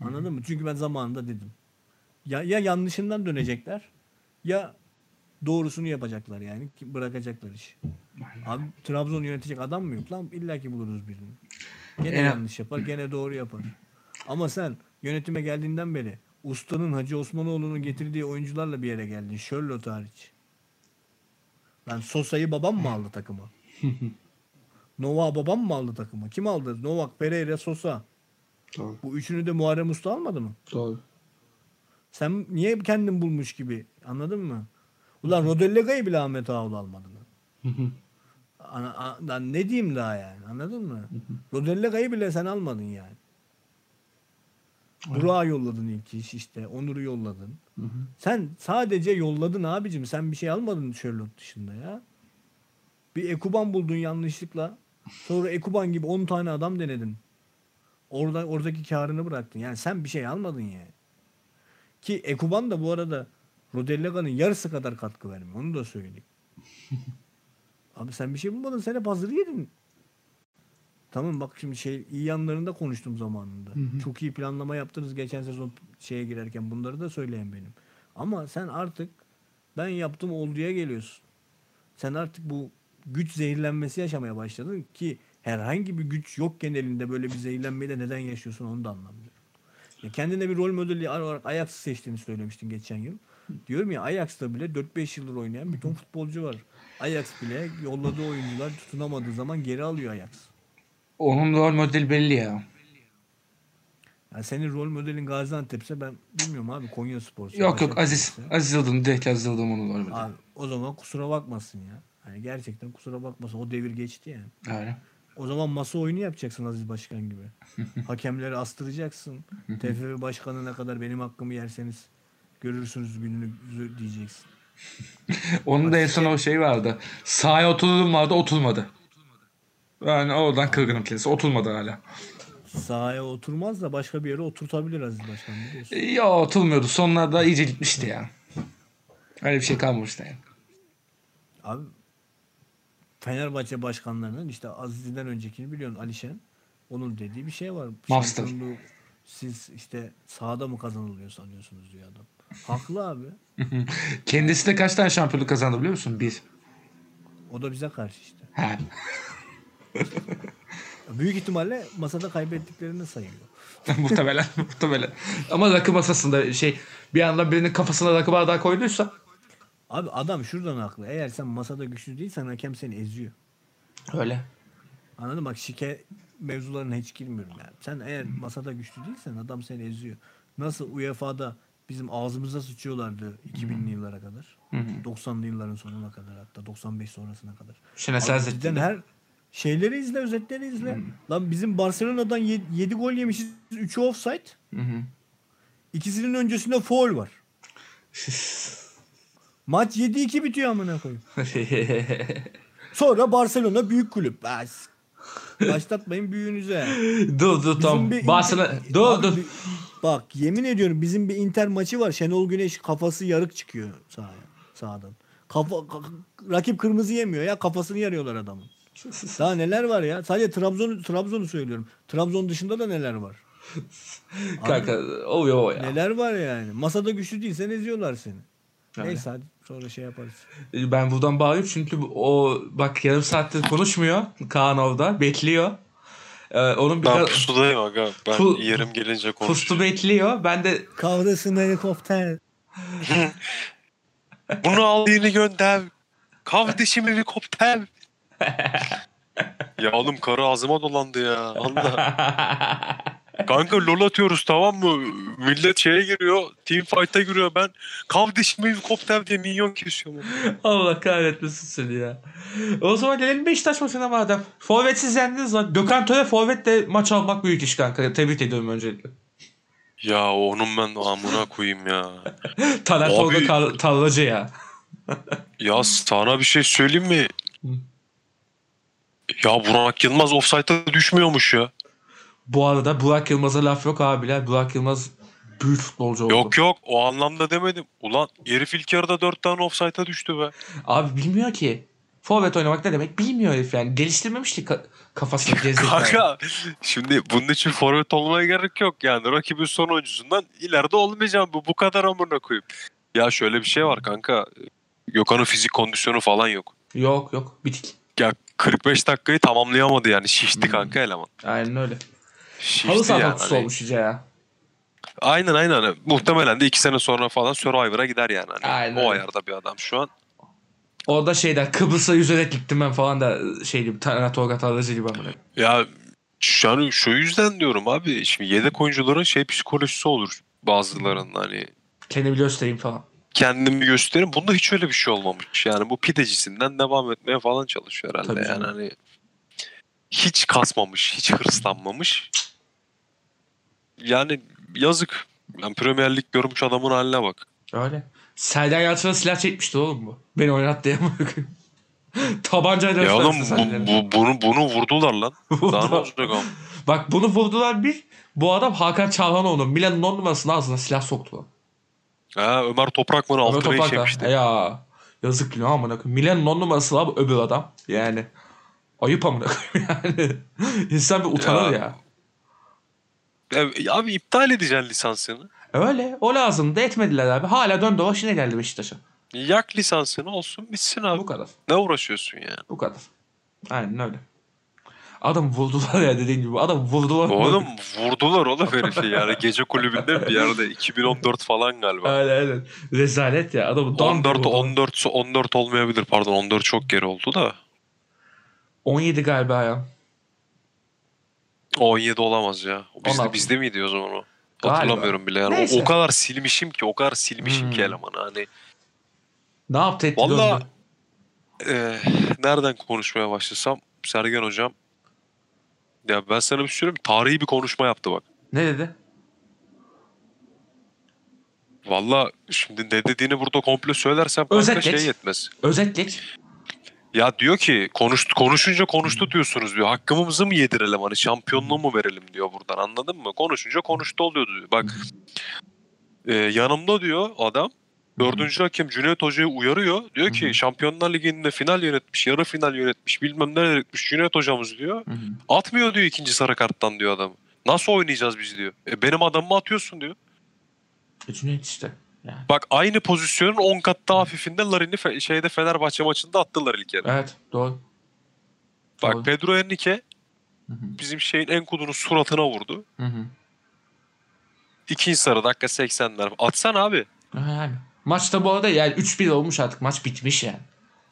Anladın mı? Çünkü ben zamanında dedim. Ya, ya yanlışından dönecekler ya doğrusunu yapacaklar yani. Bırakacaklar işi. Abi Trabzon yönetecek adam mı yok lan? İlla ki buluruz birini. Gene En- yanlış yapar, gene doğru yapar. Ama sen yönetime geldiğinden beri ustanın Hacı Osmanoğlu'nun getirdiği oyuncularla bir yere geldin. Charlotte hariç. Ben Sosa'yı babam mı aldı takıma? Nova babam mı aldı takıma? Kim aldı? Novak, Pereira, Sosa. Doğru. Bu üçünü de Muharrem Usta almadı mı? Doğru. Sen niye kendin bulmuş gibi? Anladın mı? Ulan Rodellega'yı bile Ahmet Ağoğlu almadı lan. Ana, a- ne diyeyim daha yani anladın mı? Rodellega'yı bile sen almadın yani. Burak'ı yolladın ilk iş işte. Onur'u yolladın. Sen sadece yolladın abicim. Sen bir şey almadın Sherlock dışında ya. Bir Ekuban buldun yanlışlıkla. Sonra Ekuban gibi 10 tane adam denedin. Orada oradaki karını bıraktın. Yani sen bir şey almadın yani. Ki Ekuban da bu arada Rodellega'nın yarısı kadar katkı vermiyor. Onu da söyleyeyim. Abi sen bir şey bulmadın. Sen hep hazır yedin. Tamam bak şimdi şey iyi yanlarında konuştum zamanında. Çok iyi planlama yaptınız geçen sezon şeye girerken bunları da söyleyen benim. Ama sen artık ben yaptım olduya geliyorsun. Sen artık bu güç zehirlenmesi yaşamaya başladın ki herhangi bir güç yokken elinde böyle bir zehirlenmeyi de neden yaşıyorsun onu da anlamıyorum. Ya kendine bir rol modeli olarak Ajax'ı seçtiğini söylemiştin geçen yıl. Diyorum ya Ajax'ta bile 4-5 yıldır oynayan bir ton futbolcu var. Ajax bile yolladığı oyuncular tutunamadığı zaman geri alıyor Ajax. Onun rol modeli belli ya. Yani senin rol modelin Gaziantep'se ben bilmiyorum abi Konya Spor'sa. Yok yok Aziz. Aziz Yıldırım direkt Aziz Yıldırım onun rol modeli. Abi o zaman kusura bakmasın ya. Hani gerçekten kusura bakmasın. O devir geçti yani. Öyle. O zaman masa oyunu yapacaksın Aziz Başkan gibi. Hakemleri astıracaksın. TFF başkanına kadar benim hakkımı yerseniz görürsünüz gününü diyeceksin. Onun da en son o şey vardı. Sahaya otururum vardı oturmadı. Yani oradan kırgınım kendisi. Oturmadı hala. Sahaya oturmaz da başka bir yere oturtabilir Aziz Başkan biliyorsun. Ya oturmuyordu. Sonlarda iyice gitmişti ya. Öyle bir şey kalmamıştı yani. Abi Fenerbahçe başkanlarının işte Aziz'den öncekini biliyorsun Alişen. Onun dediği bir şey var. Master. Siz işte sahada mı kazanılıyor sanıyorsunuz diyor adam. Haklı abi. Kendisi de kaç tane şampiyonluk kazandı biliyor musun? Bir. O da bize karşı işte. Büyük ihtimalle masada kaybettiklerini sayıyor. muhtemelen. muhtemelen. Ama rakı masasında şey bir anda birinin kafasına rakı bardağı koyduysa Abi adam şuradan haklı. Eğer sen masada güçlü değilsen hakem seni eziyor. öyle. Anladın mı? Bak şike mevzularına hiç girmiyorum yani. Sen eğer masada güçlü değilsen adam seni eziyor. Nasıl UEFA'da bizim ağzımıza sıçıyorlardı 2000'li yıllara kadar. 90'lı yılların sonuna kadar hatta 95 sonrasına kadar. Şenesel her şeyleri izle, özetleri izle. Lan bizim Barcelona'dan 7 gol yemişiz. 3'ü offside. Hı hı. İkisinin öncesinde foul var. Maç 7-2 bitiyor amına koyayım. Sonra Barcelona büyük kulüp. Bas. Başlatmayın büyüğünüze. dur dur tamam. bir Barcelona Inter- dur Abi dur. bir- Bak yemin ediyorum bizim bir Inter maçı var. Şenol Güneş kafası yarık çıkıyor sahaya, sahadan. Kafa, ka- rakip kırmızı yemiyor ya kafasını yarıyorlar adamın. Daha neler var ya? Sadece Trabzon Trabzon'u söylüyorum. Trabzon dışında da neler var? Kanka oluyor o ya. Neler var yani? Masada güçlü değilsen eziyorlar seni. Öyle. Neyse hadi sonra şey yaparız. Ben buradan bağırıyorum çünkü o bak yarım saattir konuşmuyor. Kaan orada bekliyor. Ee, onun bir Ben ka- pusudayım aga. Ben Pu- yerim gelince pustu konuşacağım. bekliyor. Ben de Kavrasın helikopter. Bunu al yeni gönder. Kardeşim helikopter. Ya oğlum karı ağzıma dolandı ya. Allah. Kanka lol atıyoruz tamam mı? Millet şeye giriyor. Team fight'a giriyor ben. Kardeşim helikopter diye minyon kesiyorum. Allah kahretmesin seni ya. O zaman gelelim Beşiktaş maçına madem. Forvetsiz yendiniz lan. Gökhan Töre forvetle maç almak büyük iş kanka. Tebrik ediyorum öncelikle. Ya onun ben amına koyayım ya. Taner Tolga Kar- Tarlacı ya. Ya sana bir şey söyleyeyim mi? Ya Burak Yılmaz offside'a düşmüyormuş ya. Bu arada Burak Yılmaz'a laf yok abiler. Burak Yılmaz büyük futbolcu oldu. Yok yok o anlamda demedim. Ulan herif ilk yarıda 4 tane offside'a düştü be. Abi bilmiyor ki. Forvet oynamak ne demek bilmiyor herif yani. Geliştirmemiş ki ka- kafasını gerizekalı. Kanka şimdi bunun için forvet olmaya gerek yok yani. Rakibin son oyuncusundan ileride olmayacağım bu. Bu kadar amına koyayım. Ya şöyle bir şey var kanka. Gökhan'ın fizik kondisyonu falan yok. Yok yok bitik. Ya 45 dakikayı tamamlayamadı yani. Şişti Hmm. kanka eleman. Aynen öyle. Şişti Halı saha yani. Hani- olmuş iyice ya. Aynen aynen. Muhtemelen de 2 sene sonra falan Survivor'a gider yani. Hani Aynen o ayarda bir adam şu an. Orada şeyden Kıbrıs'a yüzerek gittim ben falan da şey gibi Tolga Tarlacı gibi amına. Ya an şu yüzden diyorum abi. Şimdi yedek oyuncuların şey psikolojisi olur bazılarının hani Kendimi göstereyim falan. Kendimi göstereyim. Bunda hiç öyle bir şey olmamış. Yani bu pidecisinden devam etmeye falan çalışıyor herhalde. Tabii yani hani hiç kasmamış, hiç hırslanmamış. Yani yazık. Ben Premier Lig görmüş adamın haline bak. Öyle. Serdar Yalçın'a silah çekmişti oğlum bu. Beni oynat diye. Tabancayla Ya oğlum bu, bu- bunu bunu vurdular lan. Daha ne olacak ama? Bak bunu vurdular bir. Bu adam Hakan Çalhanoğlu. Milan'ın on numarasının ağzına silah soktu. Ha, Ömer Toprakman'ı Ömer altına Toprak'la. işemişti. Ya. Yazık günah amına koyayım. Milan'ın on numarası bu öbür adam. Yani. Ayıp amına koyayım yani. İnsan bir utanır Ya. ya. E, abi iptal edeceksin lisansını. Öyle. O lazım da etmediler abi. Hala dön dolaş yine geldi Beşiktaş'a. Yak lisansını olsun bitsin abi. Bu kadar. Ne uğraşıyorsun yani? Bu kadar. Aynen öyle. Adam vurdular ya dediğin gibi. Adam vurdular. Oğlum vurdular oğlum herifi yani. Gece kulübünde bir yerde 2014 falan galiba. Aynen aynen. Rezalet ya. Adamı dan 14 vurdu. 14 14 olmayabilir pardon 14 çok geri oldu da. 17 galiba ya. 17 olamaz ya. Bizde 16. bizde miydi o zaman o? Galiba. Hatırlamıyorum bile yani. O, Neyse. o kadar silmişim ki, o kadar silmişim ki Hmm. elemanı hani. Ne yaptı etti Valla e, nereden konuşmaya başlasam Sergen hocam ya ben sana bir şey söyleyeyim tarihi bir konuşma yaptı bak. Ne dedi? Valla şimdi ne dediğini burada komple söylersem kanka Özet şey yetmez. Özetlik. Ya diyor ki konuştu, konuşunca konuştu diyorsunuz diyor. Hakkımızı mı yedirelim hani şampiyonluğu mu verelim diyor buradan anladın mı? Konuşunca konuştu oluyor diyor. Bak e, yanımda diyor adam dördüncü hakem Cüneyt Hoca'yı uyarıyor. Diyor ki hı. Şampiyonlar Ligi'nde final yönetmiş, yarı final yönetmiş, bilmem ne yönetmiş Cüneyt Hocamız diyor. Hı hı. Atmıyor diyor ikinci sarı karttan diyor adam. Nasıl oynayacağız biz diyor. E, benim adamımı atıyorsun diyor. E, Cüneyt işte. Yani. Bak aynı pozisyonun 10 kat daha hafifinde Larin'i fe- şeyde Fenerbahçe maçında attılar ilk yarı. Evet doğru. Bak Doğru. Pedro Henrique Hı hı. bizim şeyin Enkudu'nun suratına vurdu. Hı hı. İkinci sarı dakika 80'ler. Atsan abi. Yani. Maçta bu arada yani 3-1 olmuş artık. Maç bitmiş yani.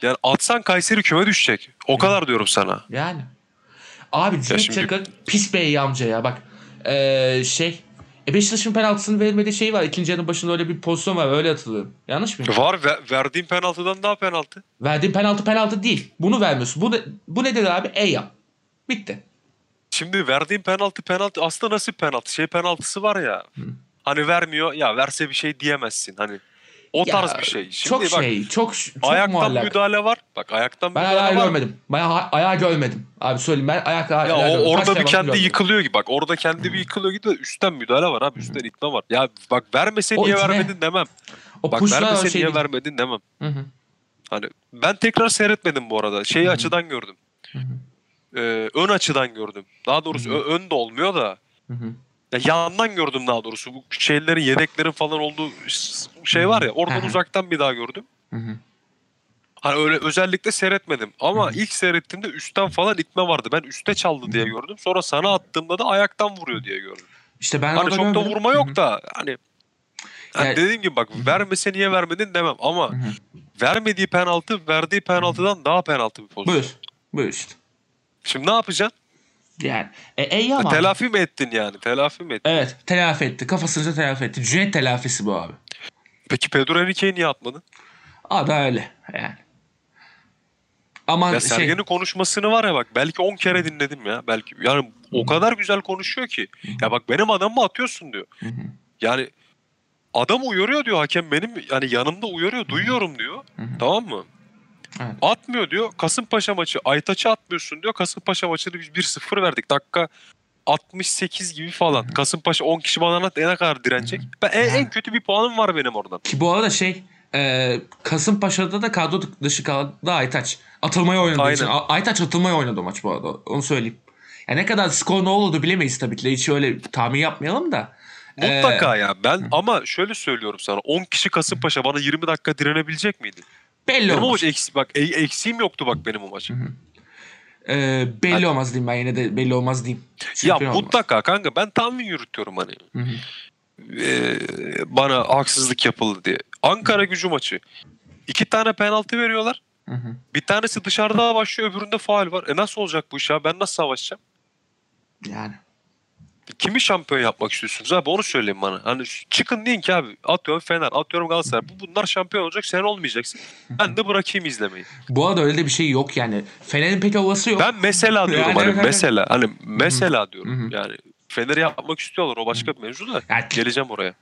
Yani atsan Kayseri küme düşecek. O kadar diyorum sana. Yani. Abi Cüneyt şimdi- Çakır pis bey amca ya bak. Ee, şey. E Beşiktaş'ın penaltısını verilmediği şey var. İkinci yarının başında öyle bir pozisyon var. Öyle hatırlıyorum. Yanlış mıyım? Var ve- verdiğin penaltıdan daha penaltı. Verdiğin penaltı penaltı değil. Bunu vermiyorsun. Bu, ne, bu nedir abi? E yap. Bitti. Şimdi verdiğin penaltı penaltı aslında nasıl bir penaltı? Şey penaltısı var ya. Hani vermiyor ya verse bir şey diyemezsin. Hani o Ya, tarz bir şey. Şimdi çok bak şey. Çok, çok ayaktan muallak. müdahale var. Bak ayaktan Ben müdahale ayağı var. görmedim. Ben aya- ayağı görmedim. Abi söyleyeyim ben ayak ayağı Ya o, görmedim. Orada bir kendi görmedim. yıkılıyor gibi. Bak orada kendi bir yıkılıyor gibi de üstten müdahale var abi. Üstten itme var. Ya bak vermese O niye itme. vermedin demem. O Bak vermese şey niye değil. vermedin demem. Hı hı. Hani ben tekrar seyretmedim bu arada. Şeyi açıdan gördüm. Ee, ön açıdan gördüm. Daha doğrusu Hı hı. ö- ön de olmuyor da. Hı hı. Ya yandan gördüm daha doğrusu. Bu şeylerin yedeklerin falan olduğu şey var ya. Oradan uzaktan bir daha gördüm. Hani öyle özellikle seyretmedim. Ama ilk seyrettiğimde üstten falan itme vardı. Ben üste çaldı diye gördüm. Sonra sana attığımda da ayaktan vuruyor diye gördüm. İşte ben Hani çok da vurma yok da hani hani Yani- dediğim gibi bak vermese niye vermedin demem ama hı. vermediği penaltı verdiği penaltıdan daha penaltı bir pozisyon. Buyur. Buyur işte. Şimdi ne yapacaksın? Yani. E, e ama. Telafi mi ettin yani? Telafi mi ettin? Evet telafi etti. Kafasınca telafi etti. Cüneyt telafisi bu abi. Peki Pedro Henrique'yi niye atmadın? Aa da öyle yani. Aman Ya şey. Sergen'in konuşmasını var ya bak belki 10 kere dinledim ya. Belki yani o kadar güzel konuşuyor ki. Ya bak benim adamımı atıyorsun diyor. Yani adam uyarıyor diyor hakem benim yani yanımda uyarıyor duyuyorum diyor. Tamam mı? Evet. Atmıyor diyor. Kasımpaşa maçı Aytaç'ı atmıyorsun diyor. Kasımpaşa maçını biz 1-0 verdik. Dakika 68 gibi falan. Kasımpaşa 10 kişi bana anlat ne kadar direnecek. Ben en, en kötü bir puanım var benim oradan. Ki bu arada şey e, Kasımpaşa'da da kadro dışı kaldı Aytaç. Atılmaya oynadığı Aynen. için. Aytaç atılmaya oynadı maç bu arada. Onu söyleyeyim. Ya ne kadar skor ne olurdu bilemeyiz tabii ki. Hiç öyle tahmin yapmayalım da. Mutlaka Ee, ya. Ben ama şöyle söylüyorum sana. 10 kişi Kasımpaşa bana 20 dakika direnebilecek miydi? Belli Benim o olmaz. maç eksi, bak e- eksiğim yoktu bak benim o maç. E, belli olmaz diyeyim ben yine de belli olmaz diyeyim. Ya Şampiyon olmaz. mutlaka kanka ben tahmin yürütüyorum hani. Hı hı. Ee, bana haksızlık yapıldı diye. Ankara gücü maçı. İki tane penaltı veriyorlar. Hı hı. Bir tanesi dışarıda başlıyor öbüründe faal var. E nasıl olacak bu iş ya? Ben nasıl savaşacağım? Yani. Kimi şampiyon yapmak istiyorsunuz abi onu söyleyin bana. Hani çıkın deyin ki abi atıyorum Fener, atıyorum Galatasaray. Bu bunlar şampiyon olacak sen olmayacaksın. Ben de bırakayım izlemeyi. Bu arada öyle de bir şey yok yani. Fener'in pek havası yok. Ben mesela diyorum Yani hani evet, mesela hani mesela diyorum. Yani Fener'i yapmak istiyorlar o başka bir mevzu da. Yani- Geleceğim oraya.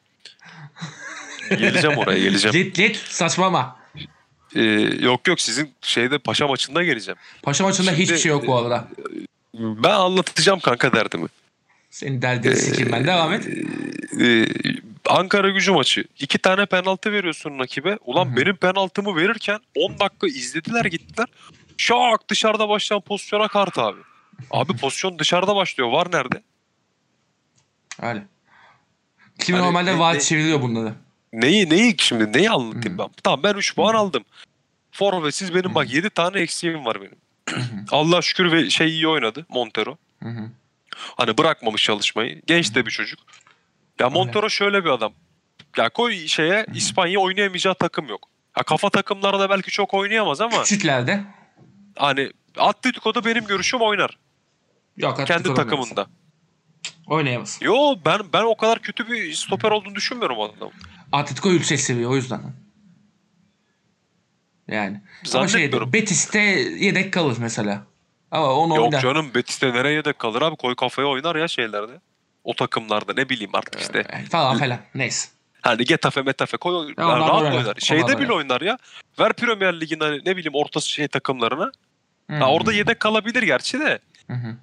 geleceğim oraya geleceğim. Lit lit saçmalama. Ee, yok yok sizin şeyde paşa maçında geleceğim. Paşa maçında Şimdi- hiçbir şey yok bu arada. Ben anlatacağım kanka derdimi. Senin derdini sikeyim ben. Devam et. Ee, Ankara gücü maçı. iki tane penaltı veriyorsun rakibe. Ulan Hı hı. benim penaltımı verirken 10 dakika izlediler gittiler. Şak dışarıda başlayan pozisyona kart abi. Abi pozisyon dışarıda başlıyor. Var nerede? Öyle. Kimi Hani normalde vaat ne- çeviriyor bunları. Neyi neyi şimdi neyi anlatayım ben? Tamam ben 3 puan aldım. Forvetsiz benim bak 7 tane eksiğim var benim. Allah şükür ve şey iyi oynadı Montero. Hı hı. Hani bırakmamış çalışmayı. Genç de bir çocuk. Ya Montero şöyle bir adam. Ya koy şeye İspanya oynayamayacağı takım yok. Ha kafa takımlarda belki çok oynayamaz ama Küçüklerde hani Atletico'da benim görüşüm oynar. yok Kendi takımında. Oynayamaz. Yo ben ben o kadar kötü bir stoper olduğunu düşünmüyorum o adamın. Atletico yüksek seviye o yüzden. Yani. Ama şey, Zannetmiyorum. Betis'te yedek kalır mesela. Ama onu Yok oynar. canım Betis'te nereye yedek kalır abi koy kafaya oynar ya şeylerde. O takımlarda ne bileyim artık işte. Ee, Falan falan. Neyse. Hani Getafe Metafe koy Ya yani rahat oynar, oynar. Şeyde onlar bile oynar. oynar ya. Ver Premier Lig'in hani ne bileyim orta şey takımlarına. Hı Ha, orada yedek kalabilir gerçi de. Hı hı.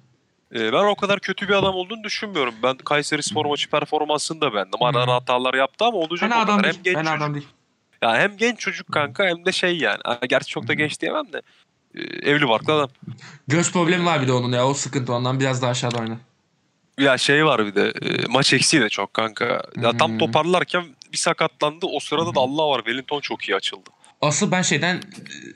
Ee, ben o kadar kötü bir adam olduğunu düşünmüyorum. Ben Kayseri Spor maçı performansını da beğendim. Ara ara hatalar yaptı ama olacak Fena o kadar. değil. Hem genç Fena çocuk. adam değil. Ya hem genç çocuk kanka hem de şey yani. Gerçi çok da genç diyemem de. Ee, evli barklı adam. Göz problemi var bir de onun ya. O sıkıntı ondan biraz daha aşağıda oynar. Ya şey var bir de e, maç eksiği de çok kanka. Ya tam Hmm. toparlarken bir sakatlandı. O sırada da Allah var Wellington çok iyi açıldı. Asıl ben şeyden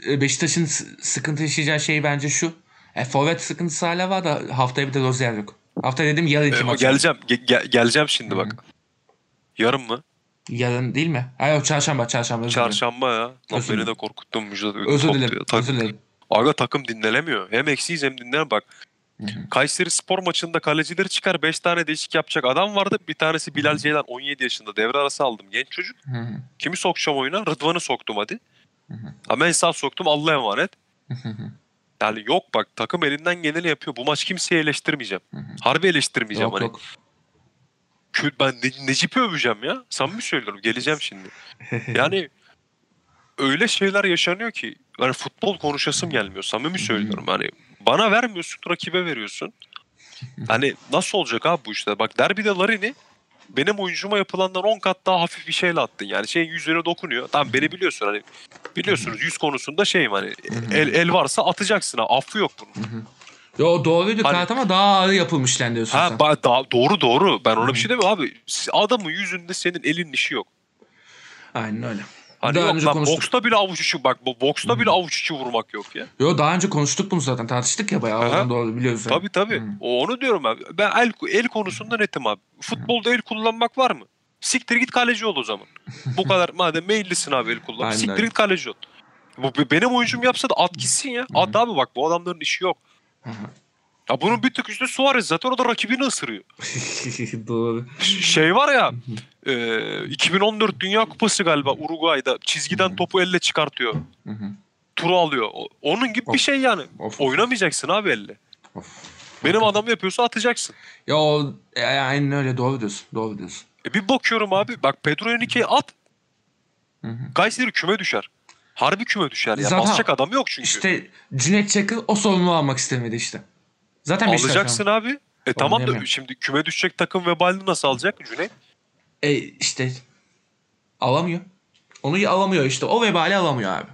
e, Beşiktaş'ın sıkıntı yaşayacağı şey bence şu. E, forvet sıkıntısı hala var da haftaya bir de Rozier yok. Hafta dedim yarın iki Ee, maç. geleceğim ge- ge- geleceğim şimdi bak. Yarın mı? Yarın değil mi? Hayır çarşamba çarşamba. Çarşamba ya. Lan Özür beni de korkuttun Müjdat. Özür dilerim. Özür dilerim. Aga takım dinlelemiyor. Hem eksiyiz hem dinleme bak. Kayseri spor maçında kalecileri çıkar 5 tane değişik yapacak adam vardı. Bir tanesi Bilal Ceylan 17 yaşında devre arası aldım genç çocuk. Kimi sokacağım oyuna? Rıdvan'ı soktum hadi. Ha Mensah soktum Allah'a emanet. Yani yok bak takım elinden geleni yapıyor. Bu maç kimseyi eleştirmeyeceğim. Harbi eleştirmeyeceğim. yok hani. yok. Ben Ne- Necip'i öveceğim ya. Samimi söylüyorum. Geleceğim şimdi. Yani öyle şeyler yaşanıyor ki hani futbol konuşasım gelmiyor. Samimi söylüyorum. Hani bana vermiyorsun rakibe veriyorsun. Hani nasıl olacak abi bu işte? Bak derbide Larin'i benim oyuncuma yapılandan 10 kat daha hafif bir şeyle attın. Yani şeyin yüzüne dokunuyor. Tamam beni biliyorsun hani biliyorsunuz yüz konusunda şeyim hani el, el varsa atacaksın ha. Affı yok bunun. Yo doğruydu Hani- kağıt ama daha ağır yapılmış lan diyorsun Ha sen. ba- da- doğru doğru. Ben ona bir şey demiyorum abi. Adamın yüzünde senin elin işi yok. Aynen öyle. Hani daha yok önce lan konuştuk. boksta bile avuç içi bak bu boksta bile avuç içi vurmak yok ya. Yo daha önce konuştuk bunu zaten tartıştık ya bayağı. Aha. Oradan doğru biliyoruz. yani. Tabii tabii. O onu diyorum abi. Ben el el konusunda netim abi. Futbolda el kullanmak var mı? Siktir git kaleci ol o zaman. Bu kadar madem meyillisin abi el kullan. Aynen Siktir git kaleci ol. Bu be- benim oyuncum yapsa da at gitsin ya. At abi bak bu adamların işi yok. Ya bunun bir tık üstü Suarez zaten o da rakibini ısırıyor. doğru. Şey var ya e, 2014 Dünya Kupası galiba Uruguay'da çizgiden topu elle çıkartıyor. Turu alıyor. Onun gibi bir Of. şey yani. Of. Oynamayacaksın abi elle. Of. Benim adamı yapıyorsa atacaksın. Ya o e, aynen öyle doğru diyorsun. Doğru diyorsun. E bir bakıyorum abi. Bak Pedro Henrique'yi at. Hı hı. Kayseri küme düşer. Harbi küme düşer ya. Zaten Basacak adam yok çünkü. İşte Cüneyt Çakır o sorumluluğu almak istemedi işte. Zaten Alacaksın abi. E tamam da şimdi küme düşecek takım vebalini nasıl alacak Cüneyt? E işte alamıyor. Onu alamıyor işte. O vebali alamıyor abi.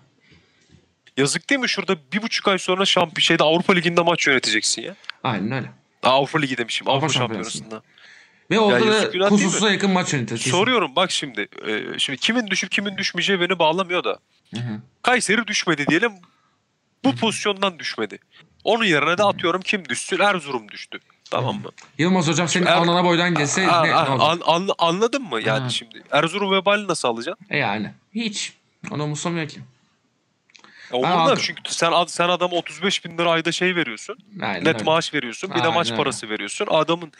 Yazık değil mi? Şurada bir buçuk ay sonra şampiyon şeyde Avrupa Ligi'nde maç yöneteceksin ya. Aynen öyle. Aa, Avrupa Ligi demişim. Avrupa, Avrupa Şampiyonası'nda. Ve orada yazık da kusursuza yakın maç yönetiyor. kesin. Soruyorum bak şimdi. e, şimdi kimin düşüp kimin düşmeyeceği beni bağlamıyor da. Hı hı. Kayseri düşmedi diyelim. Bu pozisyondan düşmedi. Onun yerine de atıyorum kim düşsün? Erzurum düştü. Tamam mı? Yılmaz hocam senin Er- anana boydan gelse ne, ne an- an- anladın mı? Yani Ha. şimdi Erzurum vebali nasıl alacaksın? E yani. Hiç. Onu umursamıyor ki. Ya Ben aldım. çünkü sen sen adama 35 bin lira ayda şey veriyorsun. Aynen net öyle. maaş veriyorsun. Bir de Aynen maç öyle. parası veriyorsun. Adamın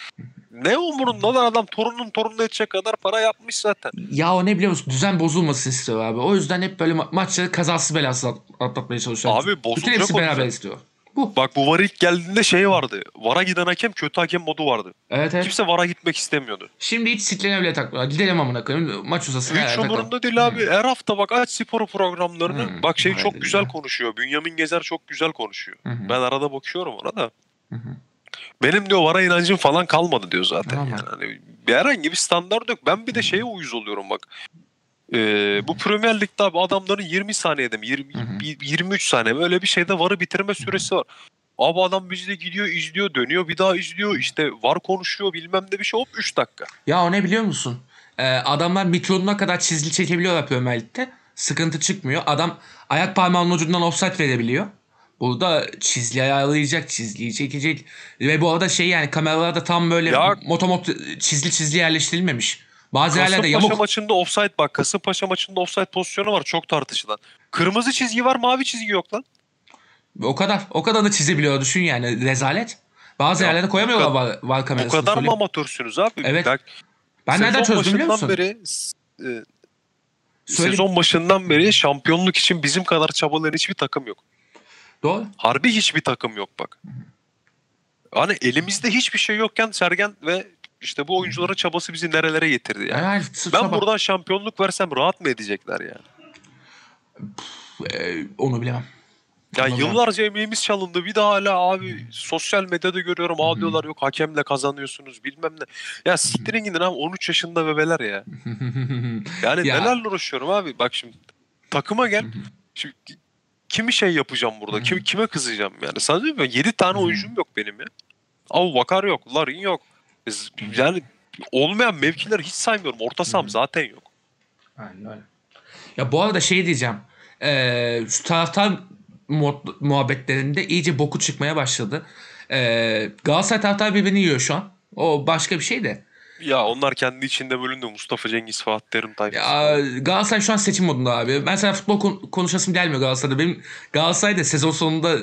ne umurunda lan adam torunun torununa yetecek kadar para yapmış zaten. Ya o ne biliyor musun? Düzen bozulmasın istiyor abi. O yüzden hep böyle ma- maçları kazası belası at- atlatmaya çalışıyor. Abi Bütün bozulacak hepsi o beraber istiyor. Bu. Bak bu VAR ilk geldiğinde şey vardı. VAR'a giden hakem kötü hakem modu vardı. Evet evet. Kimse VAR'a gitmek istemiyordu. Şimdi hiç sitlene bile takmıyorlar. Gidelim amına koyayım. Maç uzasın. Hiç umurunda değil abi. Her hafta bak aç sporu programlarını. Hı, Bak şey çok güzel ya. konuşuyor. Bünyamin Gezer çok güzel konuşuyor. Hı. Ben arada bakıyorum ona da. Hı. Benim diyor VAR'a inancım falan kalmadı diyor zaten. Tamam. Yani. Hani herhangi bir standart yok. Ben bir de şeye uyuz oluyorum bak. Ee, bu Premier Lig'de abi adamların 20 saniyede mi 20, Hı hı. 23 saniye mi öyle bir şeyde varı bitirme süresi var. Abi adam bizde gidiyor izliyor dönüyor bir daha izliyor işte var konuşuyor bilmem ne bir şey hop 3 dakika. Ya o ne biliyor musun? Ee, adamlar mikronuna kadar çizgi çekebiliyorlar Premier Lig'de. Sıkıntı çıkmıyor. Adam ayak parmağının ucundan offside verebiliyor. Burada çizgiyi ayarlayacak, çizgiyi çekecek. Ve bu arada şey yani kameralarda tam böyle Ya- motomot çizgi çizgi yerleştirilmemiş. Bazı yerlerde Kasımpaşa yamuk. maçında offside bak Kasımpaşa maçında offside pozisyonu var çok tartışılan. Kırmızı çizgi var mavi çizgi yok lan. O kadar. O kadar da çizebiliyor düşün yani rezalet. Bazı Ya yerlerde bu koyamıyorlar kadar- var, var Bu kamerasını. kadar mı söyleyeyim. amatörsünüz abi? Evet. Bak, Ben nereden çözdüm biliyor musun? Beri, e, Söyle- sezon başından beri şampiyonluk için bizim kadar çabalayan hiçbir takım yok. Doğru. Harbi hiçbir takım yok bak. Hani elimizde hiçbir şey yokken Sergen ve işte bu oyuncuların çabası bizi nerelere getirdi yani. Yani Ben buradan şampiyonluk versem rahat mı edecekler yani? Ee, onu bilemem. Ya Vallahi. yıllarca emeğimiz çalındı. Bir daha hala abi sosyal medyada görüyorum ağlıyorlar yok hakemle kazanıyorsunuz bilmem ne. Ya siktirin gidin abi 13 yaşında bebeler ya. Yani Ya. nelerle uğraşıyorum abi. Bak şimdi takıma gel. Şimdi kimi şey yapacağım burada? Kim, kime kızacağım yani? Sana diyorum ya 7 tane oyuncum yok benim ya. Abu Bakar yok. Larin yok. Yani olmayan mevkileri hiç saymıyorum. Orta saham zaten yok. Aynen öyle. Ya bu arada şey diyeceğim. Ee, şu taraftar mu- muhabbetlerinde iyice boku çıkmaya başladı. Ee, Galatasaray taraftar birbirini yiyor şu an. O başka bir şey de. Ya onlar kendi içinde bölündü. Mustafa Cengiz, Fatih Terim tayfası. Ya Galatasaray şu an seçim modunda abi. Ben sana futbol kon- konuşasım gelmiyor Galatasaray'da. Benim Galatasaray'da sezon sonunda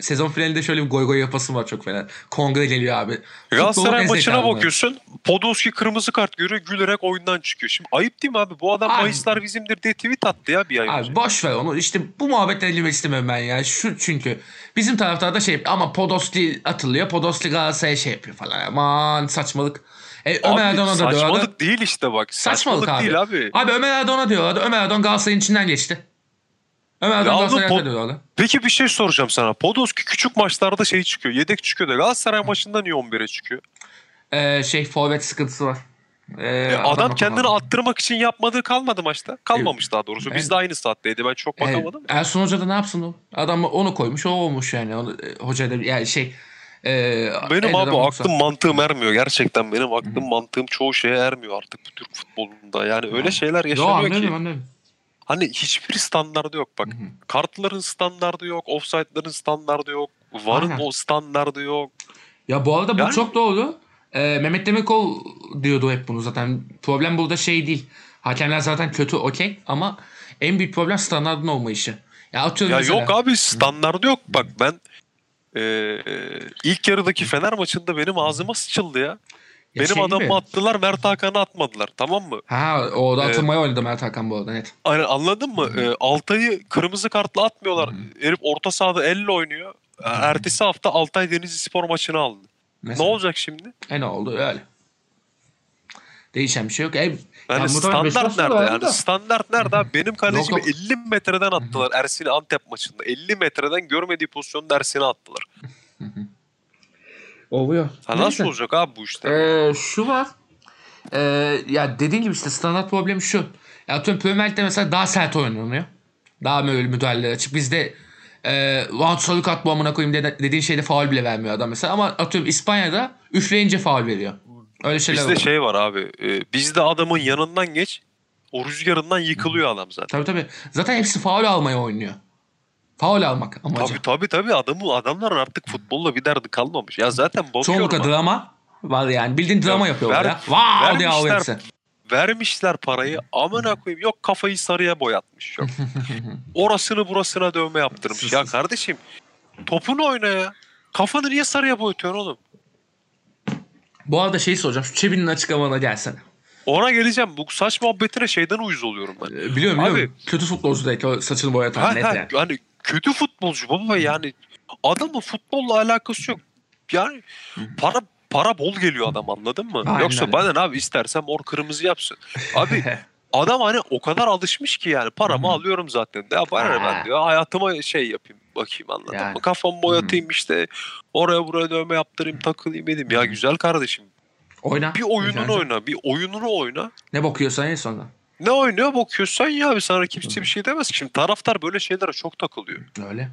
sezon finalinde şöyle bir goy goy yapasım var çok fena. Kongre geliyor abi. Galatasaray Futbolun maçına bakıyorsun. Podolski kırmızı kart görüyor. Gülerek oyundan çıkıyor. Şimdi ayıp değil mi abi? Bu adam Abi- Mayıslar bizimdir diye tweet attı ya bir ay önce. Abi boş ver onu. İşte bu muhabbetlere girmek istemiyorum ben ya. Şu çünkü bizim taraftarda şey ama Podosli atılıyor. Podosli Galatasaray'a şey yapıyor falan. Aman saçmalık. E, Ömer Abi Erdoğan'a da diyorlardı. saçmalık değil işte bak. Saçmalık, Saçmalık, abi. değil abi. Abi Ömer Erdoğan'a diyorlardı. Ömer Erdoğan Galatasaray'ın içinden geçti. Ömer Erdoğan Galatasaray'a diyorlardı. Peki bir şey soracağım sana. Podolski küçük maçlarda şey çıkıyor. Yedek çıkıyor da Galatasaray maçında niye 11'e çıkıyor? Ee, şey forvet sıkıntısı var. Ee, E, adam kendini kullandı. attırmak için yapmadığı kalmadı maçta. Kalmamış daha doğrusu. Biz Evet. de aynı saatteydi. Ben çok Ee, bakamadım. Ersun Hoca da ne yapsın o? Adam onu koymuş o olmuş yani. Onu, e, hoca da yani şey e, Benim abi olmuşsa. aklım mantığım ermiyor. Gerçekten benim aklım mantığım çoğu şeye ermiyor artık bu Türk futbolunda. Yani öyle şeyler Yo, yaşanıyor anladım, ki. anladım. Hani hiçbir standardı yok bak. Kartların standardı yok, offside'ların standardı yok, VAR'ın Aynen. o standardı yok. Ya bu arada bu Yani- çok doğru. Ee, Mehmet Demirkol diyordu hep bunu zaten. Problem burada şey değil. Hakemler zaten kötü okey ama en büyük problem standartın olmayışı. Ya atıyorum Ya mesela. yok abi standardı yok. Bak ben eee, ilk yarıdaki Fener maçında benim ağzıma sıçıldı ya. Ya benim şey adamımı gibi. attılar, Mert Hakan'ı atmadılar. Tamam mı? Ha o da Ee, atılmaya oynadı Mert Hakan bu arada net. Hani anladın mı? Ee, Altay'ı kırmızı kartla atmıyorlar. Herif orta sahada elle oynuyor. Ertesi hafta Altay Denizli Spor maçını aldı. Mesela. Ne olacak şimdi? E ne oldu öyle. Değişen bir şey yok. E, Yani ya standart nerede yani? da. Standart nerede abi? Benim kalecimi Yok, yok. 50 metreden attılar Ersin'i Antep maçında. 50 metreden görmediği pozisyonda Ersin'i attılar. Oluyor. Ha nasıl olacak abi bu işte? Ee, şu var. Ee, ya dediğin gibi işte standart problemi şu. Ya atıyorum Premier Lig'de mesela daha sert oynanıyor. Daha böyle müdahaleler açık. Bizde e, lan bu amına koyayım dedi- dediğin şeyde faul bile vermiyor adam mesela. Ama atıyorum İspanya'da üfleyince faul veriyor. Öyle şeyler Bizde var. şey var abi. e, bizde adamın yanından geç. O rüzgarından yıkılıyor adam zaten. Tabii tabii. Zaten hepsi faul almaya oynuyor. Faul almak amacı. Tabii tabii tabii adamı adamların artık futbolla bir derdi kalmamış. Ya zaten bakıyorum. Çoğunlukla abi. drama var yani. Bildiğin drama Ya yapıyorlar ver- ya. Wow diye ağlıyor hepsi. vermişler parayı. Amına koyayım yok kafayı sarıya boyatmış yok. Orasını burasına dövme yaptırmış. Ya kardeşim topunu oyna ya. Kafanı niye sarıya boyatıyorsun oğlum? Bu arada şeyi soracağım. Şu Çebi'nin açıklamana gelsene. Ona geleceğim. Bu saç muhabbetine şeyden uyuz oluyorum ben. Ee, Biliyorum Abi- biliyorum. Kötü futbolcu değil o saçını boyatan Ha, net ha, yani. yani kötü futbolcu baba yani adamın futbolla alakası yok. Yani para para bol geliyor adam anladın mı? Aynen Yoksa ne abi istersen mor kırmızı yapsın. Abi adam hani o kadar alışmış ki yani paramı alıyorum zaten. Ya bana ben diyor hayatıma şey yapayım bakayım anladın Yani. mı? Kafamı boyatayım işte oraya buraya dövme yaptırayım takılayım edeyim. Ya güzel kardeşim Oyna. bir oyununu önce. oyna bir oyununu oyna. Ne bakıyorsan en sonra. Ne oynuyor bakıyorsun ya abi sana kimse bir şey demez. Şimdi taraftar böyle şeylere çok takılıyor. Öyle.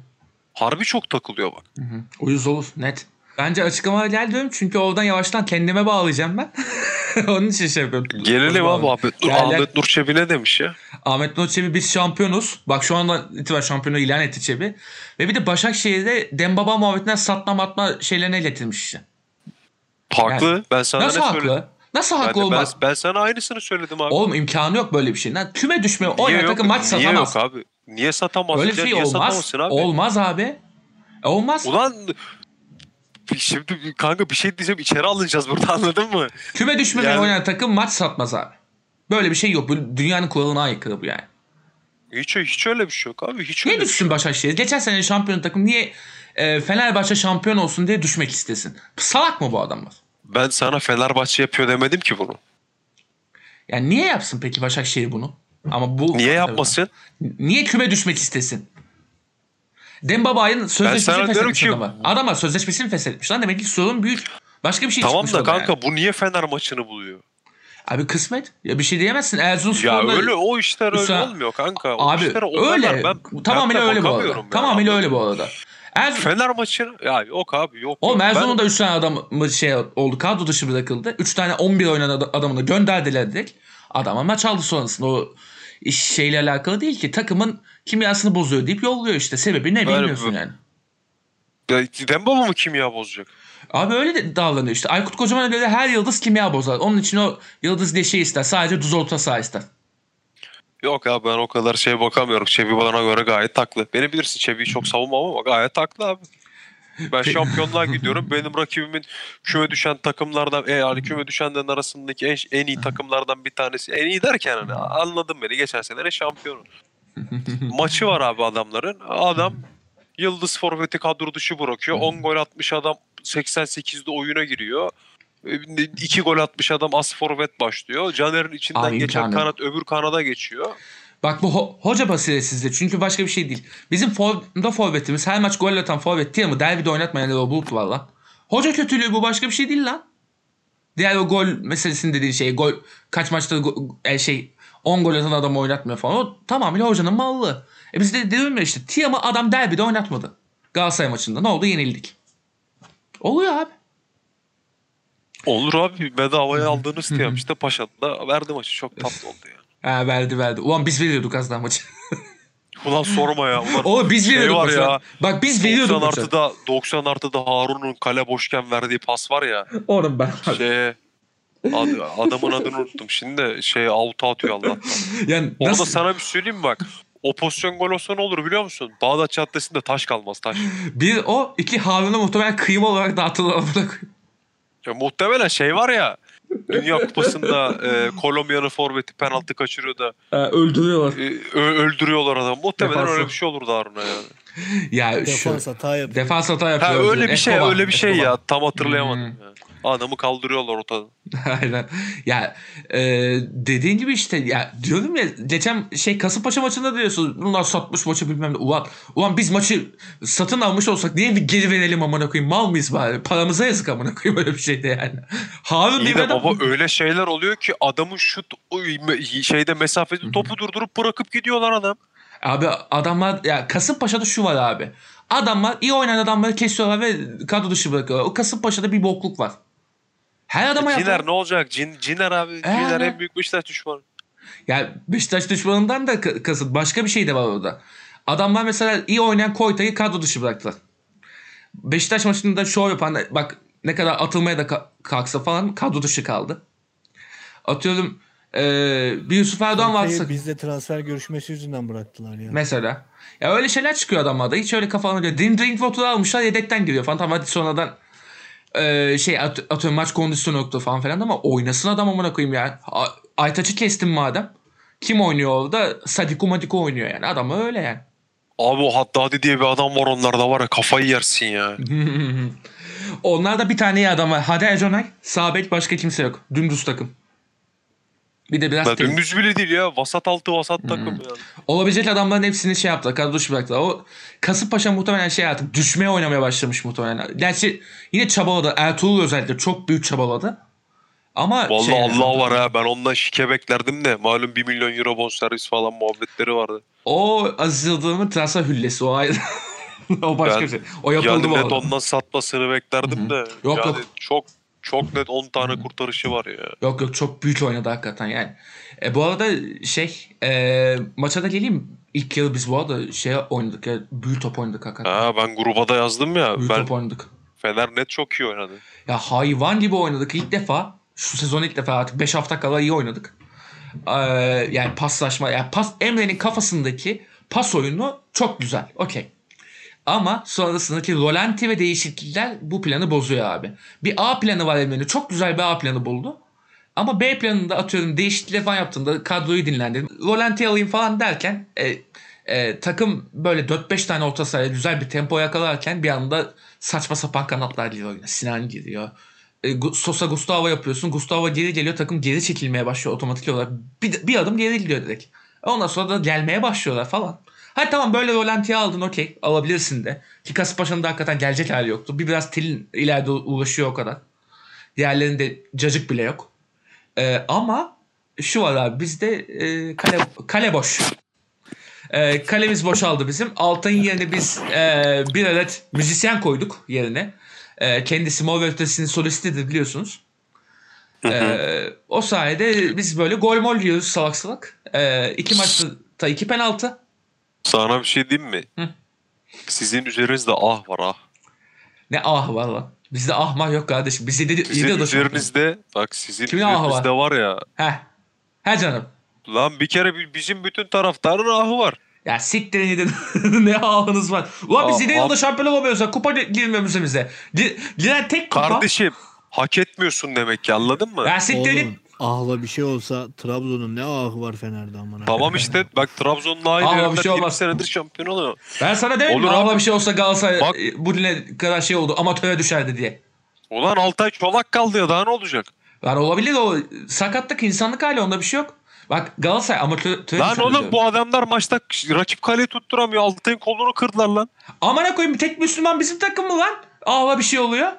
Harbi çok takılıyor bak. Hı hı. Uyuz olur net. Bence açıklama gel diyorum çünkü oradan yavaştan kendime bağlayacağım ben. Onun için şey yapıyorum. Gelelim abi Ahmet Nur. Gel. Ahmet Nur Çebi ne demiş ya? Ahmet Nur Çebi biz şampiyonuz. Bak şu anda itibaren şampiyonu ilan etti Çebi. Ve bir de Başakşehir'de Dembaba muhabbetinden satma matma şeylerine iletilmiş işte. Haklı. ben sana Nasıl ne haklı? söyledim? Nasıl Ben, haklı ben, olmaz? ben sana aynısını söyledim abi. Oğlum imkanı yok böyle bir şey. Lan küme düşme Niye oynayan yok? takım maç Niye satamaz. yok abi? Niye satamazsın? Öyle bir ya? şey Niye olmaz. abi? Olmaz abi. E, Olmaz. Ulan şimdi kanka bir şey diyeceğim içeri alınacağız burada anladın mı? Küme düşmeden Yani- oynayan takım maç satmaz abi. Böyle bir şey yok. Bu dünyanın kuralına aykırı bu yani. Hiç, hiç öyle bir şey yok abi. Hiç Niye şey düşsün Başakşehir? Geçen sene şampiyon takım niye e, Fenerbahçe şampiyon olsun diye düşmek istesin? Salak mı bu adamlar? Ben sana Fenerbahçe yapıyor demedim ki bunu. Yani niye yapsın peki Başakşehir bunu? Ama bu Niye yapmasın? Niye küme düşmek istesin? Dembaba'nın sözleşmesini feshetmiş adama. Adama sözleşmesini feshetmiş lan. Demek ki sorun büyük. Başka bir şey Tamam çıkmış da kanka yani. bu niye Fener maçını buluyor? Abi kısmet. Ya bir şey diyemezsin. Ya Erzurumspor'da... öyle o işler öyle Üstad- olmuyor kanka. O Abi işler öyle. ben, tamamıyla ben öyle bu arada. ya. Tamamıyla öyle bu arada. Erzurum, Fener maçını ya yok abi yok. Oğlum yok. Ben- Erzurum'da 3 tane adam şey oldu. Kadro dışı bırakıldı. 3 tane 11 oynayan ad- adamını gönderdiler direkt. Adama maç aldı sonrasında. O iş şeyle alakalı değil ki. Takımın kimyasını bozuyor deyip yolluyor işte. Sebebi ne bilmiyorsun bu- yani. Ya, Dembaba mı kimya bozacak? Abi öyle de davranıyor işte. Aykut Kocaman'a göre her yıldız kimya bozar. Onun için o yıldız diye şey ister. Sadece düz orta saha ister. Yok abi ben o kadar şeye bakamıyorum. Çebi bana göre gayet haklı. Beni bilirsin Çebi'yi çok savunmam ama gayet haklı abi. Ben şampiyonluğa gidiyorum. Benim rakibimin küme düşen takımlardan e yani küme düşenlerin arasındaki en, en iyi takımlardan bir tanesi. En iyi derken hani anladın beni. Geçen sene şampiyonu. Maçı var abi adamların. Adam yıldız forveti kadro dışı bırakıyor. 10 gol atmış adam 88'de oyuna giriyor. 2 gol atmış adam as forvet başlıyor. Caner'in içinden Abi geçen imkanı kanat öbür kanada geçiyor. Bak bu ho- hoca basiretsizliği. Çünkü başka bir şey değil. Bizim formda forvetimiz her maç gol atan forvet değil mi? Derbide oynatmayan o bulut var lan. Hoca kötülüğü bu başka bir şey değil lan. Diğer o gol meselesini dediğin şey gol kaç maçta go- e, şey 10 gol atan adamı oynatmıyor falan. O tamamıyla hocanın mallı. E biz de diyorum ya işte Tiam'ı adam derbide oynatmadı. Galatasaray maçında ne oldu? Yenildik. Oluyor abi. Olur abi bedavaya aldığınız diyem işte Paşa'da verdi maçı çok tatlı oldu ya. Ha, verdi verdi. Ulan biz veriyorduk az daha maçı. Ulan sorma ya. Ulan Oğlum biz şey veriyorduk var maçı. ya. Bak biz 90 veriyorduk maçı. artıda 90 artıda Harun'un kale boşken verdiği pas var ya. Oğlum ben. Şey ad- adamın adını unuttum. Şimdi de şey avuta atıyor Allah'tan. Yani Orada nasıl? sana bir söyleyeyim mi bak. O pozisyon gol olsa ne olur biliyor musun? Bağdat Caddesi'nde taş kalmaz taş. Bir o, iki Harun'u muhtemelen kıyma olarak dağıtılır. Ya muhtemelen şey var ya. Dünya Kupası'nda e, Kolombiya'nın forveti penaltı kaçırıyor da Ha, öldürüyorlar. e, ö- öldürüyorlar adamı. Muhtemelen Defansı. öyle bir şey olurdu Harun'a yani. Ya şu Defans hata yapıyor. defans hata Ha yapıyor. öyle bir şey Escobar, öyle bir şey Escobar. ya. Tam hatırlayamadım. Hmm. ya. Adamı kaldırıyorlar ortadan. Aynen. Ya e, dediğin gibi işte ya diyorum ya geçen şey Kasımpaşa maçında diyorsun bunlar satmış maçı bilmem ne. Ulan, ulan biz maçı satın almış olsak niye bir geri verelim amına koyayım mal mıyız bari? Paramıza yazık amına koyayım öyle bir şeyde yani. Harun İyi de adam. baba öyle şeyler oluyor ki adamın şut şeyde mesafesi topu durdurup bırakıp gidiyorlar adam. Abi adamlar ya Kasımpaşa'da şu var abi. Adamlar iyi oynayan adamları kesiyorlar ve kadro dışı bırakıyorlar. O Kasımpaşa'da bir bokluk var. Her adama yapar. Ciner ne olacak? Cin, Ciner abi. Ciner Evet. en büyük Beşiktaş düşmanı. Ya Beşiktaş düşmanından da ka- kasıt. Başka bir şey de var orada. Adamlar mesela iyi oynayan Koyta'yı kadro dışı bıraktılar. Beşiktaş maçında şov yapan bak ne kadar atılmaya da ka- kalksa falan kadro dışı kaldı. Atıyorum eee bir Yusuf Erdoğan varsa Bizde transfer görüşmesi yüzünden bıraktılar ya. mesela. Ya öyle şeyler çıkıyor adamlarda. Hiç öyle kafalarına göre. Dim Drinkwater'ı almışlar yedekten giriyor falan. Tamam hadi sonradan eee, şey at- atıyorum maç kondisyonu yoktu falan filan ama oynasın adam amına koyayım ya. Aytaç'ı kestim madem. Kim oynuyor orada? Sadiko Madiko oynuyor yani. Adam öyle yani. Abi o Haddadi diye bir adam var onlarda var ya kafayı yersin ya. Onlarda bir tane iyi adam var. Hadi Ejonay. Sağ bek başka kimse yok. Dümdüz takım. Bir de biraz Ya temiz. dümdüz bile değil ya. Vasat altı vasat Hmm. takım yani. Olabilecek adamların hepsini şey yaptılar. Kadro dışı bıraktılar. O Kasımpaşa muhtemelen şey artık düşmeye oynamaya başlamış muhtemelen. Gerçi yine çabaladı. Ertuğrul özellikle çok büyük çabaladı. Ama Vallahi şey, Allah var ha ben ondan şike beklerdim de malum 1 milyon euro bonservis falan muhabbetleri vardı. O Aziz Yıldırım'ın transfer hüllesi o ayrı. o başka Ben şey. O yapıldı Yani bu net ondan satmasını beklerdim de. Yok, yani yok. çok çok net 10 tane kurtarışı var ya. Yok yok çok büyük oynadı hakikaten yani. E, bu arada şey e, maça da geleyim. İlk yarı biz bu arada şey oynadık ya büyük top oynadık hakikaten. Ha ben gruba da yazdım ya. büyük ben top oynadık. Fener net çok iyi oynadı. Ya hayvan gibi oynadık ilk defa. Şu sezon ilk defa artık 5 hafta kala iyi oynadık. Ee, yani paslaşma, yani pas Emre'nin kafasındaki pas oyunu çok güzel. Okey. Ama sonrasındaki rolanti ve değişiklikler bu planı bozuyor abi. Bir A planı var Emre'nin. Çok güzel bir A planı buldu. Ama B planında atıyorum değişiklikler falan yaptığında kadroyu dinlendirdim. Rolanti alayım falan derken e, e, takım böyle 4-5 tane orta sahaya güzel bir tempo yakalarken bir anda saçma sapan kanatlar giriyor oyuna. Sinan giriyor. E, Sosa Gustavo yapıyorsun. Gustavo geri geliyor. Takım geri çekilmeye başlıyor otomatik olarak. Bir, bir adım geri gidiyor direkt. Ondan sonra da gelmeye başlıyorlar falan. Hadi tamam böyle rolantiye aldın okey. Alabilirsin de. Ki Kasımpaşa'nın da hakikaten gelecek hali yoktu. Bir biraz Til'in ileride uğraşıyor o kadar. Diğerlerinde cacık bile yok. Ee, ama şu var abi bizde e, kale, kale boş. Ee, kalemiz boşaldı bizim. Altay'ın yerine biz e, bir adet müzisyen koyduk yerine. E, kendisi Mor ve Ötesi'nin solistidir biliyorsunuz. Ee, o sayede biz böyle gol mol yiyoruz salak salak. Ee, iki maçta iki penaltı. Sana bir şey diyeyim mi? Hı. Sizin üzerinizde ah var ah. Ne ah var lan. Bizde ah mah yok kardeşim. Biz yedi, Sizin de üzerinizde bak sizin Kimin ahı üzerinizde var ya. Heh. He canım. Lan bir kere bi- bizim bütün taraftarın ahı var. Ya siktirin gidin. ne ahınız var. Ulan biz Aa, 7 ah. yılda şampiyon olamıyoruz ya. Kupa girmiyoruz bize. Gi- Giren tek kupa. Kardeşim hak etmiyorsun demek ki anladın mı? Ya siktirin ahla bir şey olsa Trabzon'un ne ahı var Fener'de amına. Tamam işte bak Trabzon'un aynı Ama bir şey 20 olmaz. senedir şampiyon oluyor. Ben sana demedim? Olur Ama abi. bir şey olsa Galatasaray Bak. e, bu dile kadar şey oldu. Amatöre düşerdi diye. Ulan Altay çolak kaldı ya daha ne olacak? Lan olabilir o sakatlık insanlık hali onda bir şey yok. Bak Galatasaray amatöre Lan oğlum diyorum. bu adamlar maçta rakip kaleyi tutturamıyor. Altay'ın kolunu kırdılar lan. Amına koyayım tek Müslüman bizim takım mı lan? Ağla bir şey oluyor.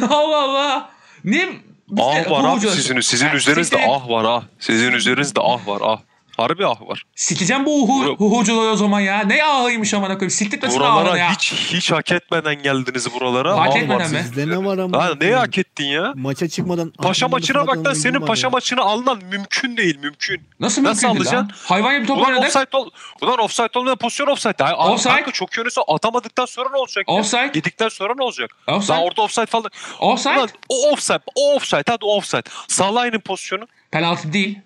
Allah Allah. Niye? Ah var abi huhucu- sizin, sizin üzerinizde ah var ah. Sizin üzerinizde ah var ah. Harbi ah var. Sikeceğim bu uhu, Bura- huhucuları o zaman ya. Ne ahıymış amına koyayım. Siktirtmesin ahını Buralara ya. hiç hiç hak etmeden geldiniz buralara. Hak ah etmeden mi? Sizde ne var ama? Lan neyi hak ettin ya? Maça çıkmadan Paşa maçına bak lan senin paşa ya. maçını alman mümkün değil mümkün. Nasıl Nasıl mümkün lan? alacaksın? Hayvan gibi top Ulan oynadık. offside, ol, ulan offside olmayan pozisyon offside. Ay, abi Offside. Kanka çok yönüse atamadıktan sonra ne olacak? ya? Offside. Yedikten sonra ne olacak? Offside. Lan orada offside falan. Offside. Ulan o offside, o offside hadi offside. Salah'ın pozisyonu. Penaltı değil.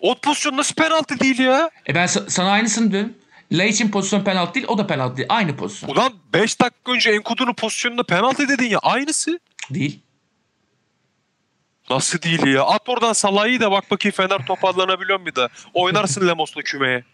O pozisyon nasıl penaltı değil ya? E ben sa- sana aynısını diyorum. Laiç'in pozisyon penaltı değil. O da penaltı değil. Aynı pozisyon. Ulan 5 dakika önce Enkudu'nun pozisyonunda penaltı dedin ya. Aynısı. Değil. Nasıl değil ya? At oradan Salah'ı da bak bakayım Fener toparlanabiliyor mu daha. Oynarsın Lemos'la kümeye.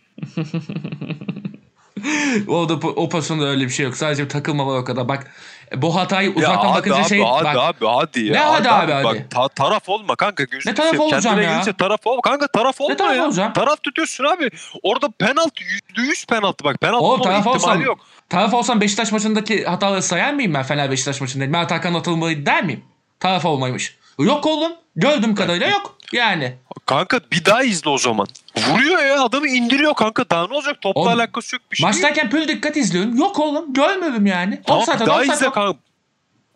O da o pozisyonda öyle bir şey yok. Sadece takılma var o kadar. Bak bu hatayı Ya uzaktan hadi bakınca abi, şey hadi bak. abi hadi ya. Ne hadi abi, hadi? Bak ta- taraf olma kanka gözünü Ne taraf seveyim. olacağım ya? gelince taraf olma. Kanka taraf olma taraf ya. olacağım? Taraf tutuyorsun abi. Orada penaltı yüzde yüz penaltı bak. Penaltı Oğlum taraf ihtimali olsam, yok. taraf olsam Beşiktaş maçındaki hataları sayar mıyım ben Fener Beşiktaş maçında? Mert Hakan atılmalıydı der miyim? Taraf olmaymış. Yok oğlum. Gördüğüm kadarıyla yok. Yani. Kanka bir daha izle o zaman. Vuruyor ya adamı indiriyor kanka. Daha ne olacak? Topla Oğlum, alakası yok bir şey. Maçtayken pür dikkat izliyorum. Yok oğlum. Görmedim yani. Tamam bir daha offside, izle kanka.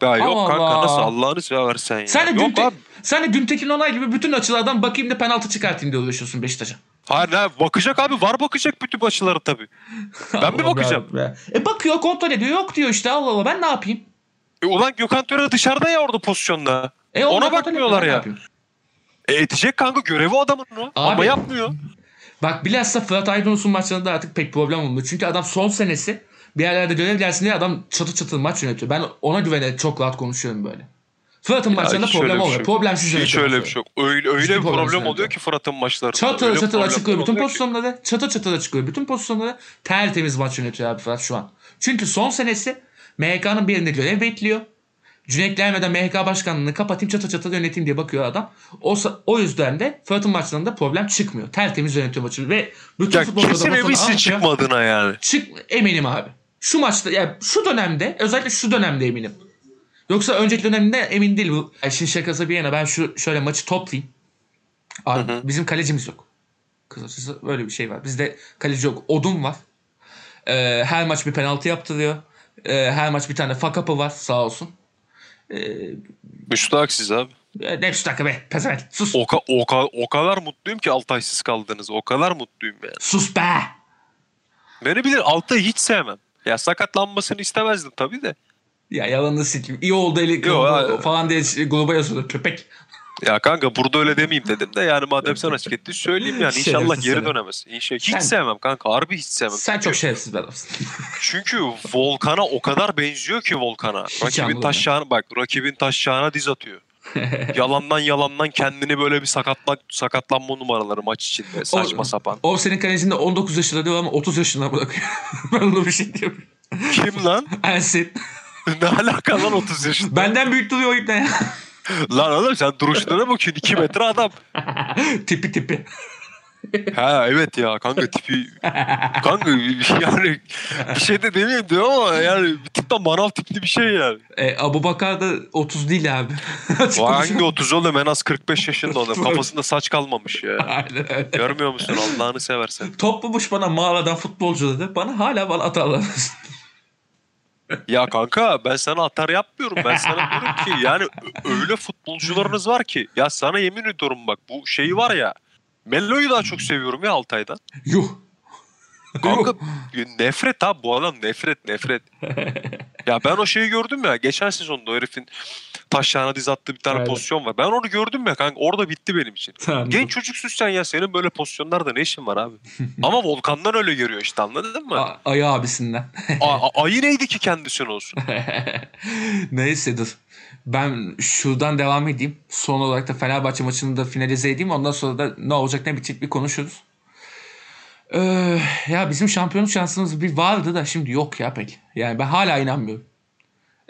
Ya yok Allah kanka nasıl Allah'ını seversen ya. Sen de, yok Günte, abi. sen de Güntekin Onay gibi bütün açılardan bakayım da penaltı çıkartayım diye uğraşıyorsun Beşiktaş'a. Hayır ne bakacak abi var bakacak bütün açıları tabii. Ben Allah bakacağım? Allah. E bakıyor kontrol ediyor. Yok diyor işte Allah Allah ben ne yapayım? E ulan Gökhan Töre dışarıda ya orada pozisyonda. E Ona bakmıyorlar ya. E edecek kanka görevi adamın o. Ama yapmıyor. Bak bilhassa Fırat Aydınus'un maçlarında artık pek problem olmuyor. Çünkü adam son senesi bir yerlerde görev gelsin diye adam çatı çatı maç yönetiyor. Ben ona güvenerek çok rahat konuşuyorum böyle. Fırat'ın maçlarında problem bir olmuyor. şey yok. Problemsiz Hiç öyle bir şey yok. Öyle, öyle Hiçbir bir problem problem oluyor ki Fırat'ın maçlarında. Çatır Öyle çatır açıklıyor. Bütün oluyor pozisyonları çatır çatır açıklıyor. Bütün pozisyonları tertemiz maç yönetiyor abi Fırat şu an. Çünkü son senesi MHK'nın birinde görev bekliyor. Cüneyt gelmeden MHK başkanlığını kapatayım çatır çatır yöneteyim diye bakıyor adam. O, o yüzden de Fırat'ın maçlarında problem çıkmıyor. Tertemiz yönetiyor maçı ve bütün Ya futbolcular kesin çıkmadığına yani. Çık eminim abi. Şu maçta yani şu dönemde özellikle şu dönemde eminim. Yoksa önceki döneminde emin değil bu. Yani şimdi şakası bir yana ben şu şöyle maçı toplayayım. Abi, Hı hı. Bizim kalecimiz yok. Kısacası böyle bir şey var. Bizde kaleci yok. Odun var. Ee, her maç bir penaltı yaptırıyor. Ee, her maç bir tane fuck up'ı var sağ olsun. Ee, Müstahaksız abi. ne şu dakika be pezevenk sus. O, ka- o, ka- o kadar mutluyum ki Altay'sız kaldınız. O kadar mutluyum yani. Sus be. Beni bilir Altay'ı hiç sevmem. Ya sakatlanmasını istemezdim tabii de. Ya yalanını sikeyim. İyi oldu eli Yo, ha- falan diye gruba yazıyordu köpek. Ya kanka burada öyle demeyeyim dedim de yani madem sen açık ettin söyleyeyim yani inşallah Şerefsiz geri dönemez. İnşallah. Hiç Sen- sevmem kanka harbi hiç sevmem. Sen çok şerefsiz bir adamsın. Çünkü Volkan'a o kadar benziyor ki Volkan'a. Rakibin taşağına bak rakibin taşağına diz atıyor. yalandan yalandan kendini böyle bir sakatla, sakatlanma numaraları maç içinde saçma sapan. O senin kalecinde 19 yaşında diyor ama 30 yaşında bırakıyor. ben ona bir şey diyorum. Kim lan? Ersin. ne alaka lan 30 yaşında? Benden büyük duruyor o ipne. Lan oğlum sen duruşlarına bakıyorsun 2 metre adam. tipi tipi. Ha evet ya kanka tipi kanka yani bir şey de demeyeyim diyor ama yani bir tık da manav tipli bir şey yani. E, Abu Bakar da 30 değil abi. O hangi 30 oğlum en az 45 yaşında adam kafasında saç kalmamış ya. Aynen öyle. Görmüyor musun Allah'ını seversen. Toplamış bana mağaradan futbolcu dedi. Bana hala bana atarlar. Ya kanka ben sana atar yapmıyorum. Ben sana diyorum ki yani öyle futbolcularınız var ki. Ya sana yemin ediyorum bak bu şeyi var ya. Mello'yu daha çok seviyorum ya Altay'dan. Yuh. Kanka nefret abi bu adam nefret nefret. ya ben o şeyi gördüm ya geçen sezonda o herifin taşlarına diz attığı bir tane Aynen. pozisyon var. Ben onu gördüm ya kanka orada bitti benim için. Tamam. Genç çocuksun sen ya senin böyle pozisyonlarda ne işin var abi? Ama Volkan'dan öyle görüyor işte anladın mı? A- ayı abisinden. A- ayı neydi ki kendisine olsun? Neyse dur. Ben şuradan devam edeyim. Son olarak da Fenerbahçe maçını da finalize edeyim. Ondan sonra da ne olacak ne bitecek bir konuşuruz. Ee, ya bizim şampiyonluk şansımız bir vardı da şimdi yok ya pek. Yani ben hala inanmıyorum.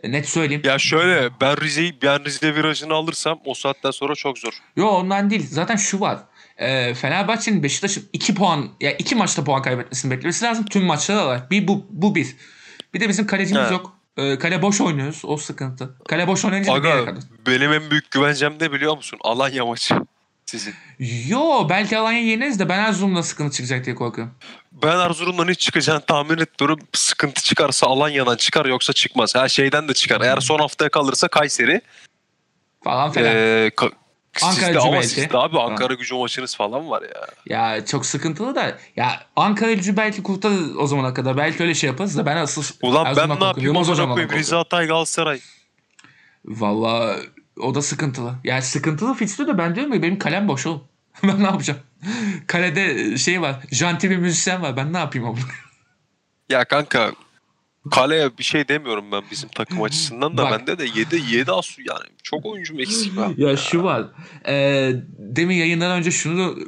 E, net söyleyeyim. Ya şöyle ben Rize'yi ben Rize virajını alırsam o saatten sonra çok zor. Yo ondan değil. Zaten şu var. Ee, Fenerbahçe'nin Beşiktaş'ın 2 puan ya iki maçta puan kaybetmesini beklemesi lazım. Tüm maçlarda var. Bir bu bu bir. Bir de bizim kalecimiz Evet. yok. Ee, kale boş oynuyoruz. O sıkıntı. Kale boş oynayınca bir yere Aga kadar. benim en büyük güvencem ne biliyor musun? Alanya maçı. Sizin. Yo belki Alanya yeneriz de ben Erzurum'da sıkıntı çıkacak diye korkuyorum. Ben Erzurum'dan hiç çıkacağını tahmin etmiyorum. Sıkıntı çıkarsa Alanya'dan çıkar yoksa çıkmaz. Her şeyden de çıkar. Eğer son haftaya kalırsa Kayseri. Falan filan. Ee, ka- Ankara sizde gücü ama belki. sizde abi Ankara gücü maçınız falan var ya. Ya çok sıkıntılı da. Ya Ankara gücü belki kurtarır o zamana kadar. Belki öyle şey yaparız da ben asıl Ulan ben ne yapayım koyayım korkuyorum. Rize Hatay Galatasaray. Valla o da sıkıntılı. Yani sıkıntılı fikstür de ben diyorum ya benim kalem boş oğlum. ben ne yapacağım? Kalede şey var. Janti bir müzisyen var. Ben ne yapayım oğlum? Ya kanka kaleye bir şey demiyorum ben bizim takım açısından da Bak. bende de 7 7 asu yani çok oyuncum eksik var. ya şu var. Ee, demin yayından önce şunu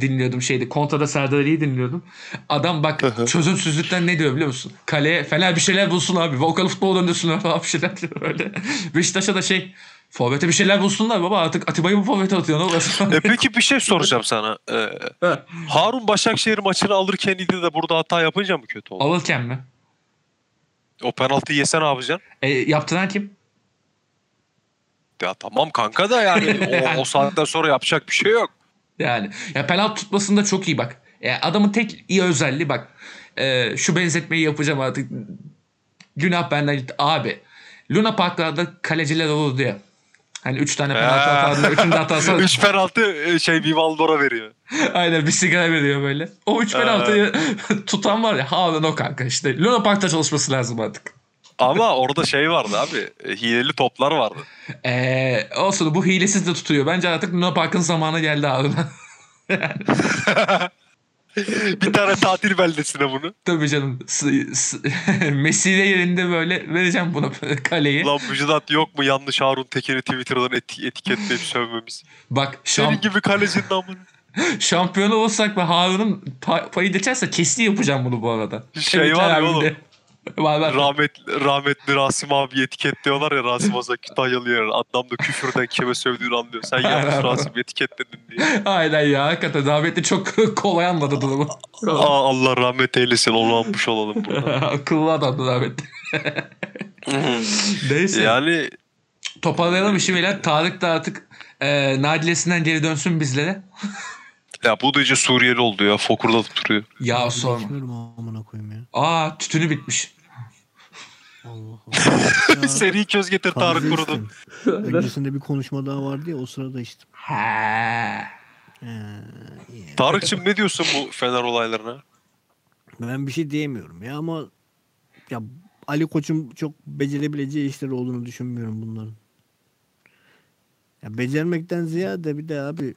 dinliyordum şeyde. Kontrada Serdar Ali'yi dinliyordum. Adam bak çözümsüzlükten ne diyor biliyor musun? Kaleye Fener bir şeyler bulsun abi. Volkan futbol döndürsünler falan bir şeyler diyor öyle. Beşiktaş'a da şey Forvet'e bir şeyler bulsunlar baba artık Atiba'yı bu forvete atıyor ne olursa. E peki bir şey soracağım sana. Ee, Harun Başakşehir maçını alırken idi de burada hata yapınca mı kötü oldu? Alırken mi? O penaltıyı yese ne yapacaksın? E, yaptıran kim? Ya tamam kanka da yani o, o saatten sonra yapacak bir şey yok. Yani ya penaltı tutmasında çok iyi bak. Ya adamın tek iyi özelliği bak. E, şu benzetmeyi yapacağım artık. Günah benden gitti. Abi Luna Parklarda kaleciler olurdu ya. Hani üç tane penaltı atardı. Üçünü de atarsa 3 penaltı e, şey Vivaldor'a veriyor. aynen bir sigara veriyor böyle. O üç Ha. penaltıyı tutan var ya Harun o kanka işte. Luna Park'ta çalışması lazım artık. Ama orada şey vardı abi. e, Hileli toplar vardı. Ee, olsun bu hilesiz de tutuyor. Bence artık Luna Park'ın zamanı geldi Harun'a. bir tane tatil beldesine bunu. Tabii canım. S- s- Mesire yerinde böyle vereceğim buna kaleyi. Lan Müjdat yok mu yanlış Harun Teker'i Twitter'dan eti- etiketleyip sövmemiz. Bak Senin şam- gibi kalecinin amını. şampiyon olursak ve Harun'un pa- payı geçerse kesin yapacağım bunu bu arada. Şey Tebrikler var ya oğlum. De. Var var. Rahmetli, Rasim abi etiketliyorlar ya Rasim Ozan Kütahyalı yer. Adam da küfürden kime sövdüğünü anlıyor. Sen yanlış. Rasim etiketledin diye. Aynen ya hakikaten rahmetli çok kolay anladı durumu. Aa, Allah rahmet eylesin onu anmış olalım burada. Akıllı adamdı rahmetli. Neyse. yani Toparlayalım işi. Tarık da artık e, nadilesinden geri dönsün bizlere. Ya bu da iyice Suriyeli oldu ya. Fokurdatıp duruyor. Ya sorma. Amına koyayım ya. Aa tütünü bitmiş. Allah Allah. Ya, Seri köz getir Tarık kurudu. içtim. Öncesinde bir konuşma daha vardı ya o sırada içtim. Ha. İyi. Tarık'cığım ne diyorsun bu Fener olaylarına? Ben bir şey diyemiyorum ya ama ya Ali Koç'un çok becerebileceği işler olduğunu düşünmüyorum bunların. Ya becermekten ziyade bir de abi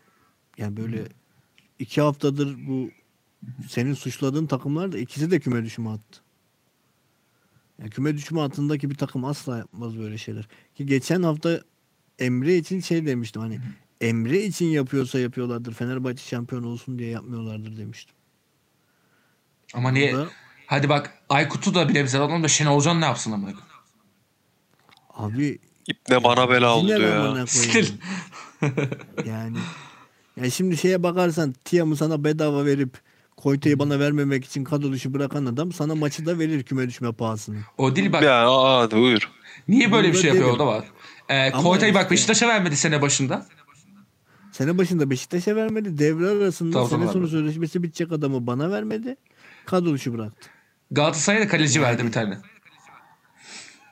yani böyle iki haftadır bu senin suçladığın takımlar da ikisi de küme düşme attı. Ya küme düşme hattındaki bir takım asla yapmaz böyle şeyler. Ki geçen hafta Emre için şey demiştim hani Emre için yapıyorsa yapıyorlardır. Fenerbahçe şampiyon olsun diye yapmıyorlardır demiştim. Ama niye? Da- Hadi bak Aykut'u da bile bize alalım da Şenol Hocan ne yapsın amına koyayım? Abi İpne bana bela oldu ya. Stil. yani ya şimdi şeye bakarsan Tiam'ı sana bedava verip Koyte'yi bana vermemek için kadro dışı bırakan adam sana maçı da verir küme düşme pahasını. O değil bak. Ya aa, buyur. Niye böyle bir şey yapıyor o da var. Ee, Ama Koyta'yı bak işte- Beşiktaş'a vermedi sene başında. Sene başında Beşiktaş'a vermedi. Devre arasında Tamam, sene tamam. sonu sözleşmesi bitecek adamı bana vermedi. Kadro dışı bıraktı. Galatasaray'a da kaleci verdi bir tane.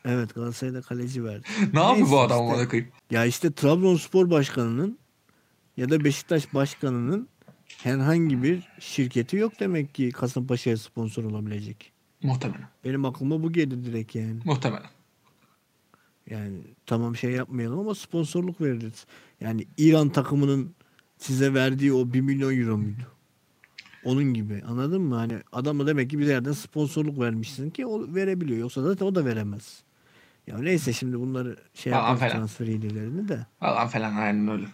Evet Galatasaray'da kaleci verdi. Ne yapıyor bu adam işte. amına koyayım? Ya işte Trabzonspor başkanının ya da Beşiktaş başkanının herhangi bir şirketi yok demek ki Kasımpaşa'ya sponsor olabilecek. Muhtemelen. Benim aklıma bu geldi direkt yani. Muhtemelen. Yani tamam şey yapmayalım ama sponsorluk veririz. Yani İran takımının size verdiği o 1 milyon euro muydu? Onun gibi anladın mı? Hani adamı demek ki bir yerden sponsorluk vermişsin ki o verebiliyor. Yoksa zaten o da veremez. Ya neyse şimdi bunları şey yapalım transfer hilelerini de. Falan falan aynen öyle.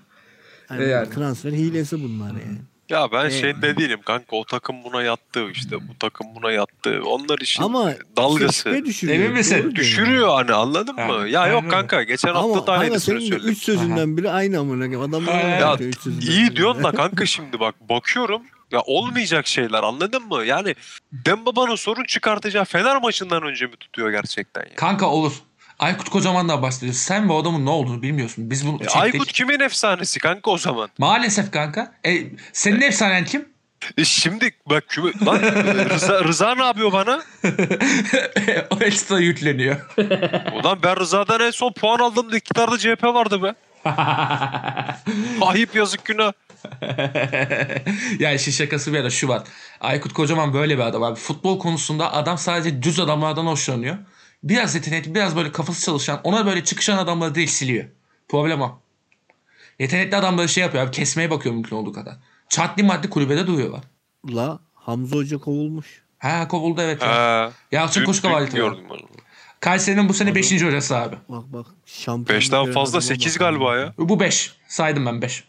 Yani E yani. transfer hilesi bunlar yani. Ya ben Ee, şeyde değilim kanka o takım buna yattı işte bu takım buna yattı. Onlar işin Ama dalgası. düşürüyor. Emin misin? Düşürüyor hani anladın mı? Yani, Ya yok kanka geçen yani. hafta Ama da senin de söyledim. üç sözünden biri aynı amına öyle Ya yapıyor, üç sözünden iyi diyorsun da kanka şimdi bak bakıyorum ya olmayacak şeyler anladın mı? Yani Dembaba'nın sorun çıkartacağı Fener maçından önce mi tutuyor gerçekten ya? Kanka olur. Aykut Kocaman'dan bahsediyoruz. Sen bu adamın ne olduğunu bilmiyorsun. Biz bunu E, çektik. Aykut kimin efsanesi kanka o zaman? Maalesef kanka. E, senin efsanen kim? E şimdi bak küme, lan e, Rıza, Rıza ne yapıyor bana? o ekstra yükleniyor. Ulan ben Rıza'dan en son puan aldığımda iktidarda CHP vardı be. Ayıp yazık günah. ya işin şakası bir yana şu var. Aykut Kocaman böyle bir adam abi. Futbol konusunda adam sadece düz adamlardan hoşlanıyor. Biraz yetenekli, biraz böyle kafası çalışan, ona böyle çıkışan adamları değil siliyor. Problem o. Yetenekli adamları şey yapıyor abi, kesmeye bakıyor mümkün olduğu kadar. Çatli maddi kulübede duruyorlar. La Hamza Hoca kovulmuş. Ha kovuldu evet. ya. Ha, Yalçın var. gördüm ben. Kayseri'nin bu sene 5. hocası abi. Bak bak şampiyon. Beşten fazla 8 galiba ya. Bu 5. Saydım ben 5.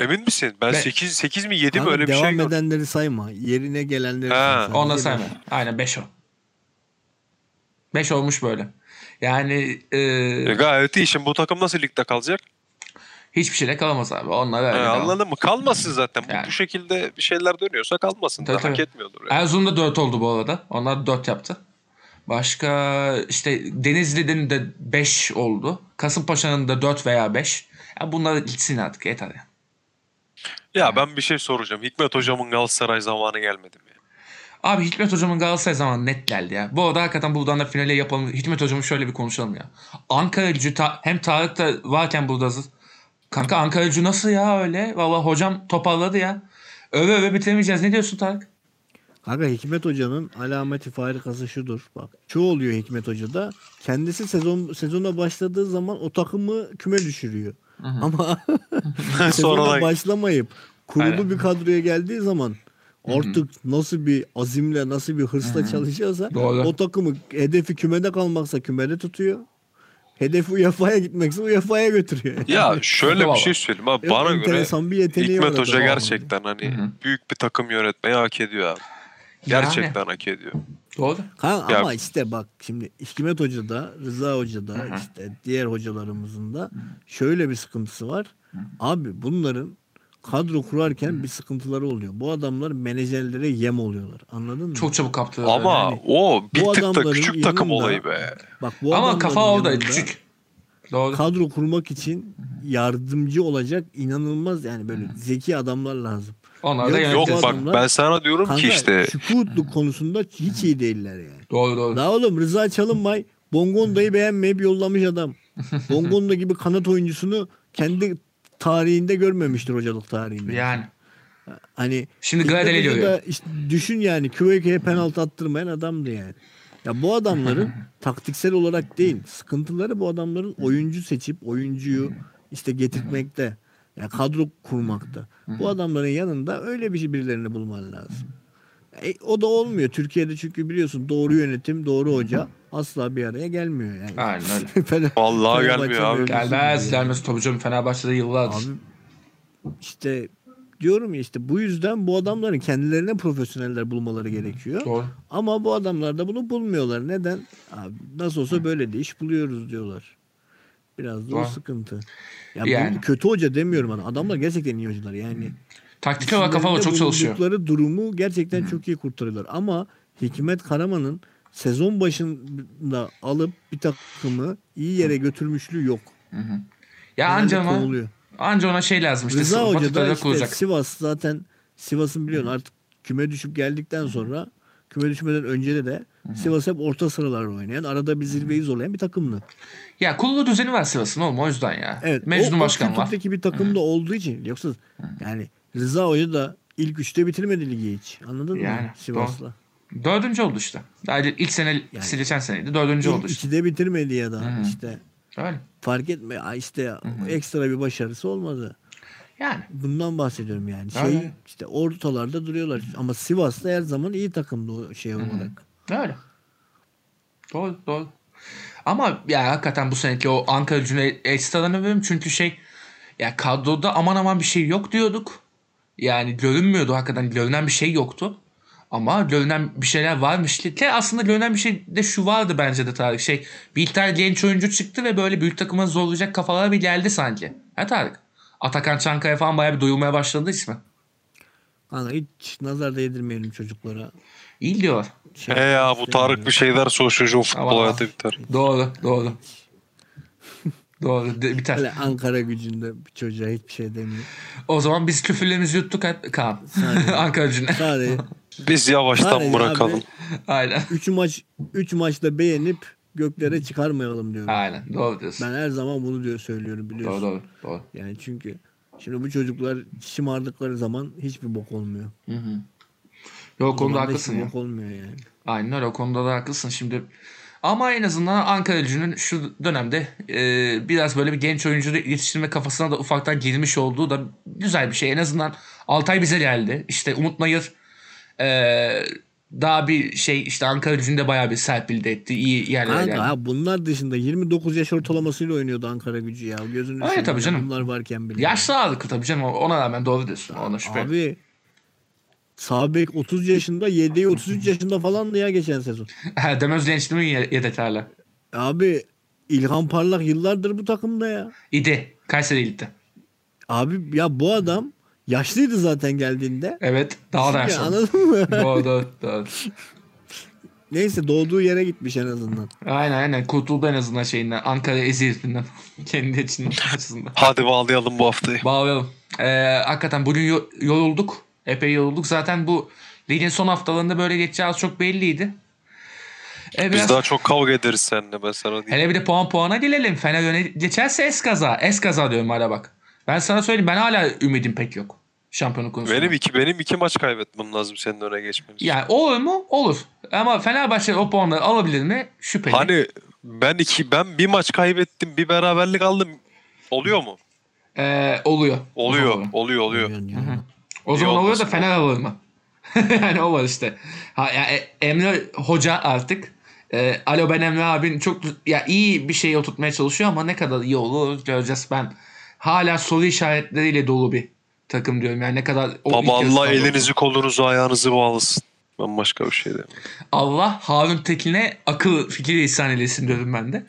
Emin misin? Ben Ben- 8 8 mi 7 mi öyle bir devam şey gördüm. edenleri sayma. Yerine gelenleri Ha, say. Sadece Ondan sayma. Aynen 5 o. 5 olmuş böyle. Yani e, E, gayet iyi. Şimdi bu takım nasıl ligde kalacak? hiçbir şeyle kalamaz abi. Onlar öyle. Ha, devam. anladın mı? Kalmasın zaten. Bu- Yani. Bu şekilde bir şeyler dönüyorsa kalmasın. Tabii, da. Hak tabii. etmiyordur. Yani. Erzurum'da 4 oldu bu arada. Onlar 4 yaptı. Başka işte Denizli'nin de 5 oldu. Kasımpaşa'nın da 4 veya 5. Ya bunlar gitsin artık yeter ya. Ya ben bir şey soracağım. Hikmet hocamın Galatasaray zamanı gelmedi mi? Abi Hikmet hocamın Galatasaray zamanı net geldi ya. Bu arada hakikaten buradan da finale yapalım. Hikmet hocamı şöyle bir konuşalım ya. Ankara gücü ta- hem Tarık da varken burada. Kanka Ankara gücü nasıl ya öyle? Valla hocam toparladı ya. Öve öve bitiremeyeceğiz. Ne diyorsun Tarık? Kanka Hikmet Hoca'nın alameti farikası şudur. Bak şu oluyor Hikmet Hoca'da. Kendisi sezon sezona başladığı zaman o takımı küme düşürüyor. Ama sezona başlamayıp kurulu Aynen. bir kadroya geldiği zaman artık nasıl bir azimle nasıl bir hırsla çalışıyorsa Doğru. o takımı hedefi kümede kalmaksa kümede tutuyor. Hedefi UEFA'ya gitmekse UEFA'ya götürüyor. Ya şöyle bir şey söyleyeyim abi. Evet, Bana göre enteresan bir Hikmet Hoca gerçekten hani büyük bir takım yönetmeyi hak ediyor abi. Gerçekten hak ediyor. Doğru. Ha, Ya- ama işte bak şimdi Hikmet Hoca da Rıza Hoca da işte diğer hocalarımızın da şöyle bir sıkıntısı var. Abi bunların kadro kurarken bir sıkıntıları oluyor. Bu adamlar menajerlere yem oluyorlar. Anladın mı? Çok çabuk kaptırdı. Ama Yani o bir bu tık da küçük takım yanında- olayı be. Bak bu Ama adamların kafa orada küçük. Doğru. Kadro kurmak için yardımcı olacak inanılmaz yani böyle zeki adamlar lazım. Onlar da Yok, bak adamlar- ben sana diyorum Kanka ki işte şukutluk konusunda hiç iyi değiller yani. Doğru doğru. Daha oğlum Rıza Çalınbay Bongonda'yı beğenmeyip yollamış adam. Bongonda gibi kanat oyuncusunu kendi tarihinde görmemiştir hocalık tarihinde. Yani. Hani Şimdi Gradel İlk ediyor. da işte düşün yani Kvöke'ye penaltı attırmayan adamdı yani. Ya bu adamların taktiksel olarak değil, sıkıntıları bu adamların oyuncu seçip oyuncuyu işte getirtmekte. Ya kadro kurmakta. Bu adamların yanında öyle bir şey birilerini bulman lazım. E, o da olmuyor. Türkiye'de çünkü biliyorsun doğru yönetim, doğru hoca asla bir araya gelmiyor yani. Aynen öyle. Fener- Vallahi Fenerbahçe gelmiyor abi. Gelmez gelmez tabii canım Fenerbahçe'de yıllardır. Abi işte diyorum ya işte bu yüzden bu adamların kendilerine profesyoneller bulmaları gerekiyor. Doğru. Ama bu adamlar da bunu bulmuyorlar. Neden? Abi nasıl olsa böyle de iş buluyoruz diyorlar. Biraz da o Doğru. sıkıntı. Ya Yani. bu kötü hoca demiyorum ana. Adamlar gerçekten iyi hocalar. Yani Taktik olarak kafalar çok çalışıyor. durumu gerçekten çok iyi kurtarıyorlar. Ama Hikmet Karaman'ın sezon başında alıp bir takımı iyi yere götürmüşlüğü yok. Ya Genelde anca kovuluyor. anca ona şey lazım işte. Rıza Hoca da işte. Sivas zaten Sivas'ın biliyorsun artık küme düşüp geldikten sonra küme düşmeden önce de de Sivas hep orta sıralarda oynayan arada bir zirveyi zorlayan bir takımdı. Ya kurulu düzeni var Sivas'ın oğlum o yüzden ya. Evet. Mecnun o, Başkan o var. bir takım da olduğu için yoksa yani Rıza Hoca da ilk üçte bitirmedi ligi hiç. Anladın Yani, mı? Sivas'la. Dördüncü oldu işte. Sadece ilk sene, Yani. geçen seneydi. Dördüncü oldu işte. ikide bitirmedi ya da Hı. işte Öyle. fark etme işte ekstra bir başarısı olmadı. Yani. Bundan bahsediyorum yani. Şey Öyle. işte ortalarda duruyorlar. Ama Sivas'ta her zaman iyi takımdı o şey olarak. Öyle. Doğru doğru. Ama ya hakikaten bu seneki o Ankara gücüne ekstradan övüyorum çünkü şey ya kadroda aman aman bir şey yok diyorduk. Yani görünmüyordu hakikaten görünen bir şey yoktu. Ama görünen bir şeyler varmış. Ki aslında görünen bir şey de şu vardı bence de Tarık. Şey bir tane genç oyuncu çıktı ve böyle büyük takıma zorlayacak kafalara bir geldi sanki. Ha Tarık? Atakan Çankaya falan bayağı bir duyulmaya başladı ismi. Kanka hiç nazar değdirmeyelim çocuklara. İyi diyor. Şey He ya bu. Tarık bir şey der sonra çocuğun futbol hayatı biter. Doğru doğru. doğru de- biter. Hele Ankara gücünde bir çocuğa hiçbir şey demiyor. O zaman biz küfürlerimizi yuttuk hep Kaan. Ankara gücüne. Sadece Biz yavaştan Sadece bırakalım. abi- Aynen. 3 maç 3 maçta beğenip göklere çıkarmayalım diyorum. Aynen. Doğru diyorsun. Ben her zaman bunu diyor söylüyorum Doğru biliyorsun. doğru. doğru. Yani çünkü şimdi bu çocuklar şımardıkları zaman hiçbir bok olmuyor. Hı hı. Yok o konuda haklısın ya. bok olmuyor yani. Aynen öyle o konuda da haklısın şimdi. Ama en azından Ankara gücünün şu dönemde e, biraz böyle bir genç oyuncu yetiştirme kafasına da ufaktan girmiş olduğu da güzel bir şey. En azından Altay bize geldi. İşte Umut Nayır e, daha bir şey işte Ankara gücünde bayağı bir serpildi etti. İyi yerlere Kanka geldi. ha bunlar dışında 29 yaş ortalamasıyla oynuyordu Ankara gücü ya. Gözünü Öyle tabii ya, canım. Bunlar varken bile. Yaşlı ağırlıklı tabii canım ona rağmen doğru diyorsun. Ona şüphe. Abi Sabek 30 yaşında, yedeği 33 yaşında falandı ya geçen sezon. Demez gençliği mi ye- yedeklerle? Abi İlhan Parlak yıllardır bu takımda ya. İdi. Kayseri gitti. Abi ya bu adam yaşlıydı zaten geldiğinde. Evet. Daha da Ya, yaşlı. anladın mı? doğru, doğru, doğru. Neyse doğduğu yere gitmiş en azından. Aynen aynen. Kurtuldu en azından şeyinden. Ankara eziyetinden. Kendi için açısından. Hadi bağlayalım bu haftayı. Bağlayalım. Ee, hakikaten bugün yo- yorulduk. Epey yorulduk. Zaten bu ligin son haftalarında böyle geçeceği az çok belliydi. Ee, Biz biraz- daha çok kavga ederiz seninle ben sana diyeyim. Hele bir de puan puana gelelim. Fener öne geçerse eskaza. Eskaza diyorum hala bak. Ben sana söyleyeyim ben hala ümidim pek yok. Şampiyonluk konusunda. Benim iki benim iki maç kaybetmem lazım senin öne geçmen için. Yani olur mu? Olur. Ama Fenerbahçe o puanları alabilir mi? Şüpheli. Hani ben iki ben bir maç kaybettim, bir beraberlik aldım. Oluyor mu? Ee, oluyor. Oluyor, Oluyor. oluyor. Yani, yani. O İyi zaman oluyor da. Fener alır mı? yani o var işte. Ha, ya, e- Emre Hoca artık e, Alo ben Emre abin çok ya iyi bir şey oturtmaya çalışıyor ama ne kadar iyi olur göreceğiz ben. Hala soru işaretleriyle dolu bir takım diyorum. Yani ne kadar o ilk Baba yarı Allah elinizi olsun. kolunuzu ayağınızı bağlasın. Ben başka bir şey demiyorum. Allah Harun Tekin'e akıl fikir ihsan eylesin diyorum ben de.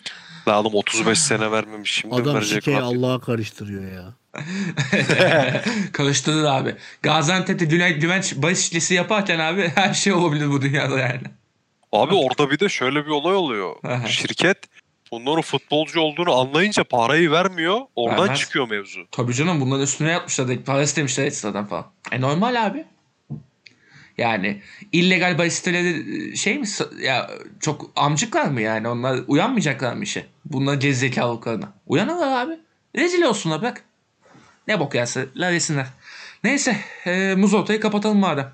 Oğlum 35 sene vermemiş şimdi Adam verecek. Allah'a karıştırıyor ya. Karıştırır abi. Gaziantep'te Düne- Güvenç işlisi yaparken abi her şey olabilir bu dünyada yani. Abi orada bir de şöyle bir olay oluyor. Şirket bunların futbolcu olduğunu anlayınca parayı vermiyor. Oradan Vermez. çıkıyor mevzu. Tabii canım bunların üstüne yapmışlar. Para istemişler ekstradan falan. E normal abi. Yani illegal bahis siteleri şey mi ya çok amcıklar mı yani onlar uyanmayacaklar mı işe? Bunlar gerizekalılıklarına. Uyanırlar abi. Rezil olsunlar bırak. Ne bok yerseler yesinler. Neyse e, muz ortayı kapatalım madem.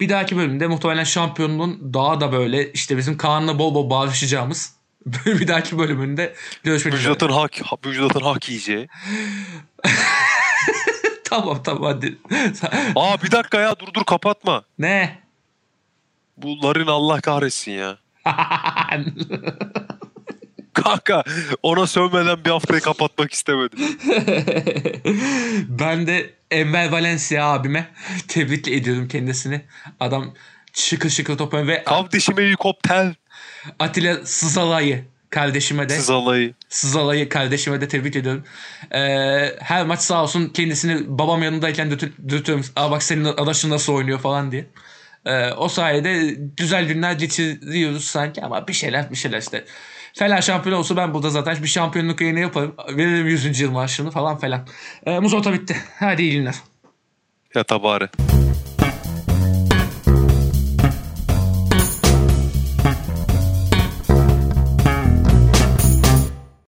Bir dahaki bölümde muhtemelen şampiyonluğun daha da böyle işte bizim Kaan'la bol bol bağırışacağımız bir dahaki bölümünde görüşmek üzere. Müjdat'ın hak, Müjdat'ın hak yiyeceği. tamam tamam hadi. Aa bir dakika ya dur dur kapatma. ne? Bu Larin Allah kahretsin ya. Kanka ona sövmeden bir haftayı kapatmak istemedim. ben de Enver Valencia abime tebrik ediyorum kendisini. Adam şıkır şıkır top ve Kardeşim helikopter. Atilla Sızalay'ı kardeşime de Siz alayı. Sızalay'ı kardeşime de tebrik ediyorum. Ee, her maç sağ olsun kendisini babam yanındayken dürtü- dürtüyorum. Aa bak senin adaşın nasıl oynuyor falan diye. Ee, o sayede güzel günler geçiriyoruz sanki ama bir şeyler bir şeyler işte. Fener şampiyon olsa ben burada zaten bir şampiyonluk yayını yaparım. Veririm 100. yıl maaşını falan falan. Ee, Muzota bitti. Hadi iyi günler. Ya tabare.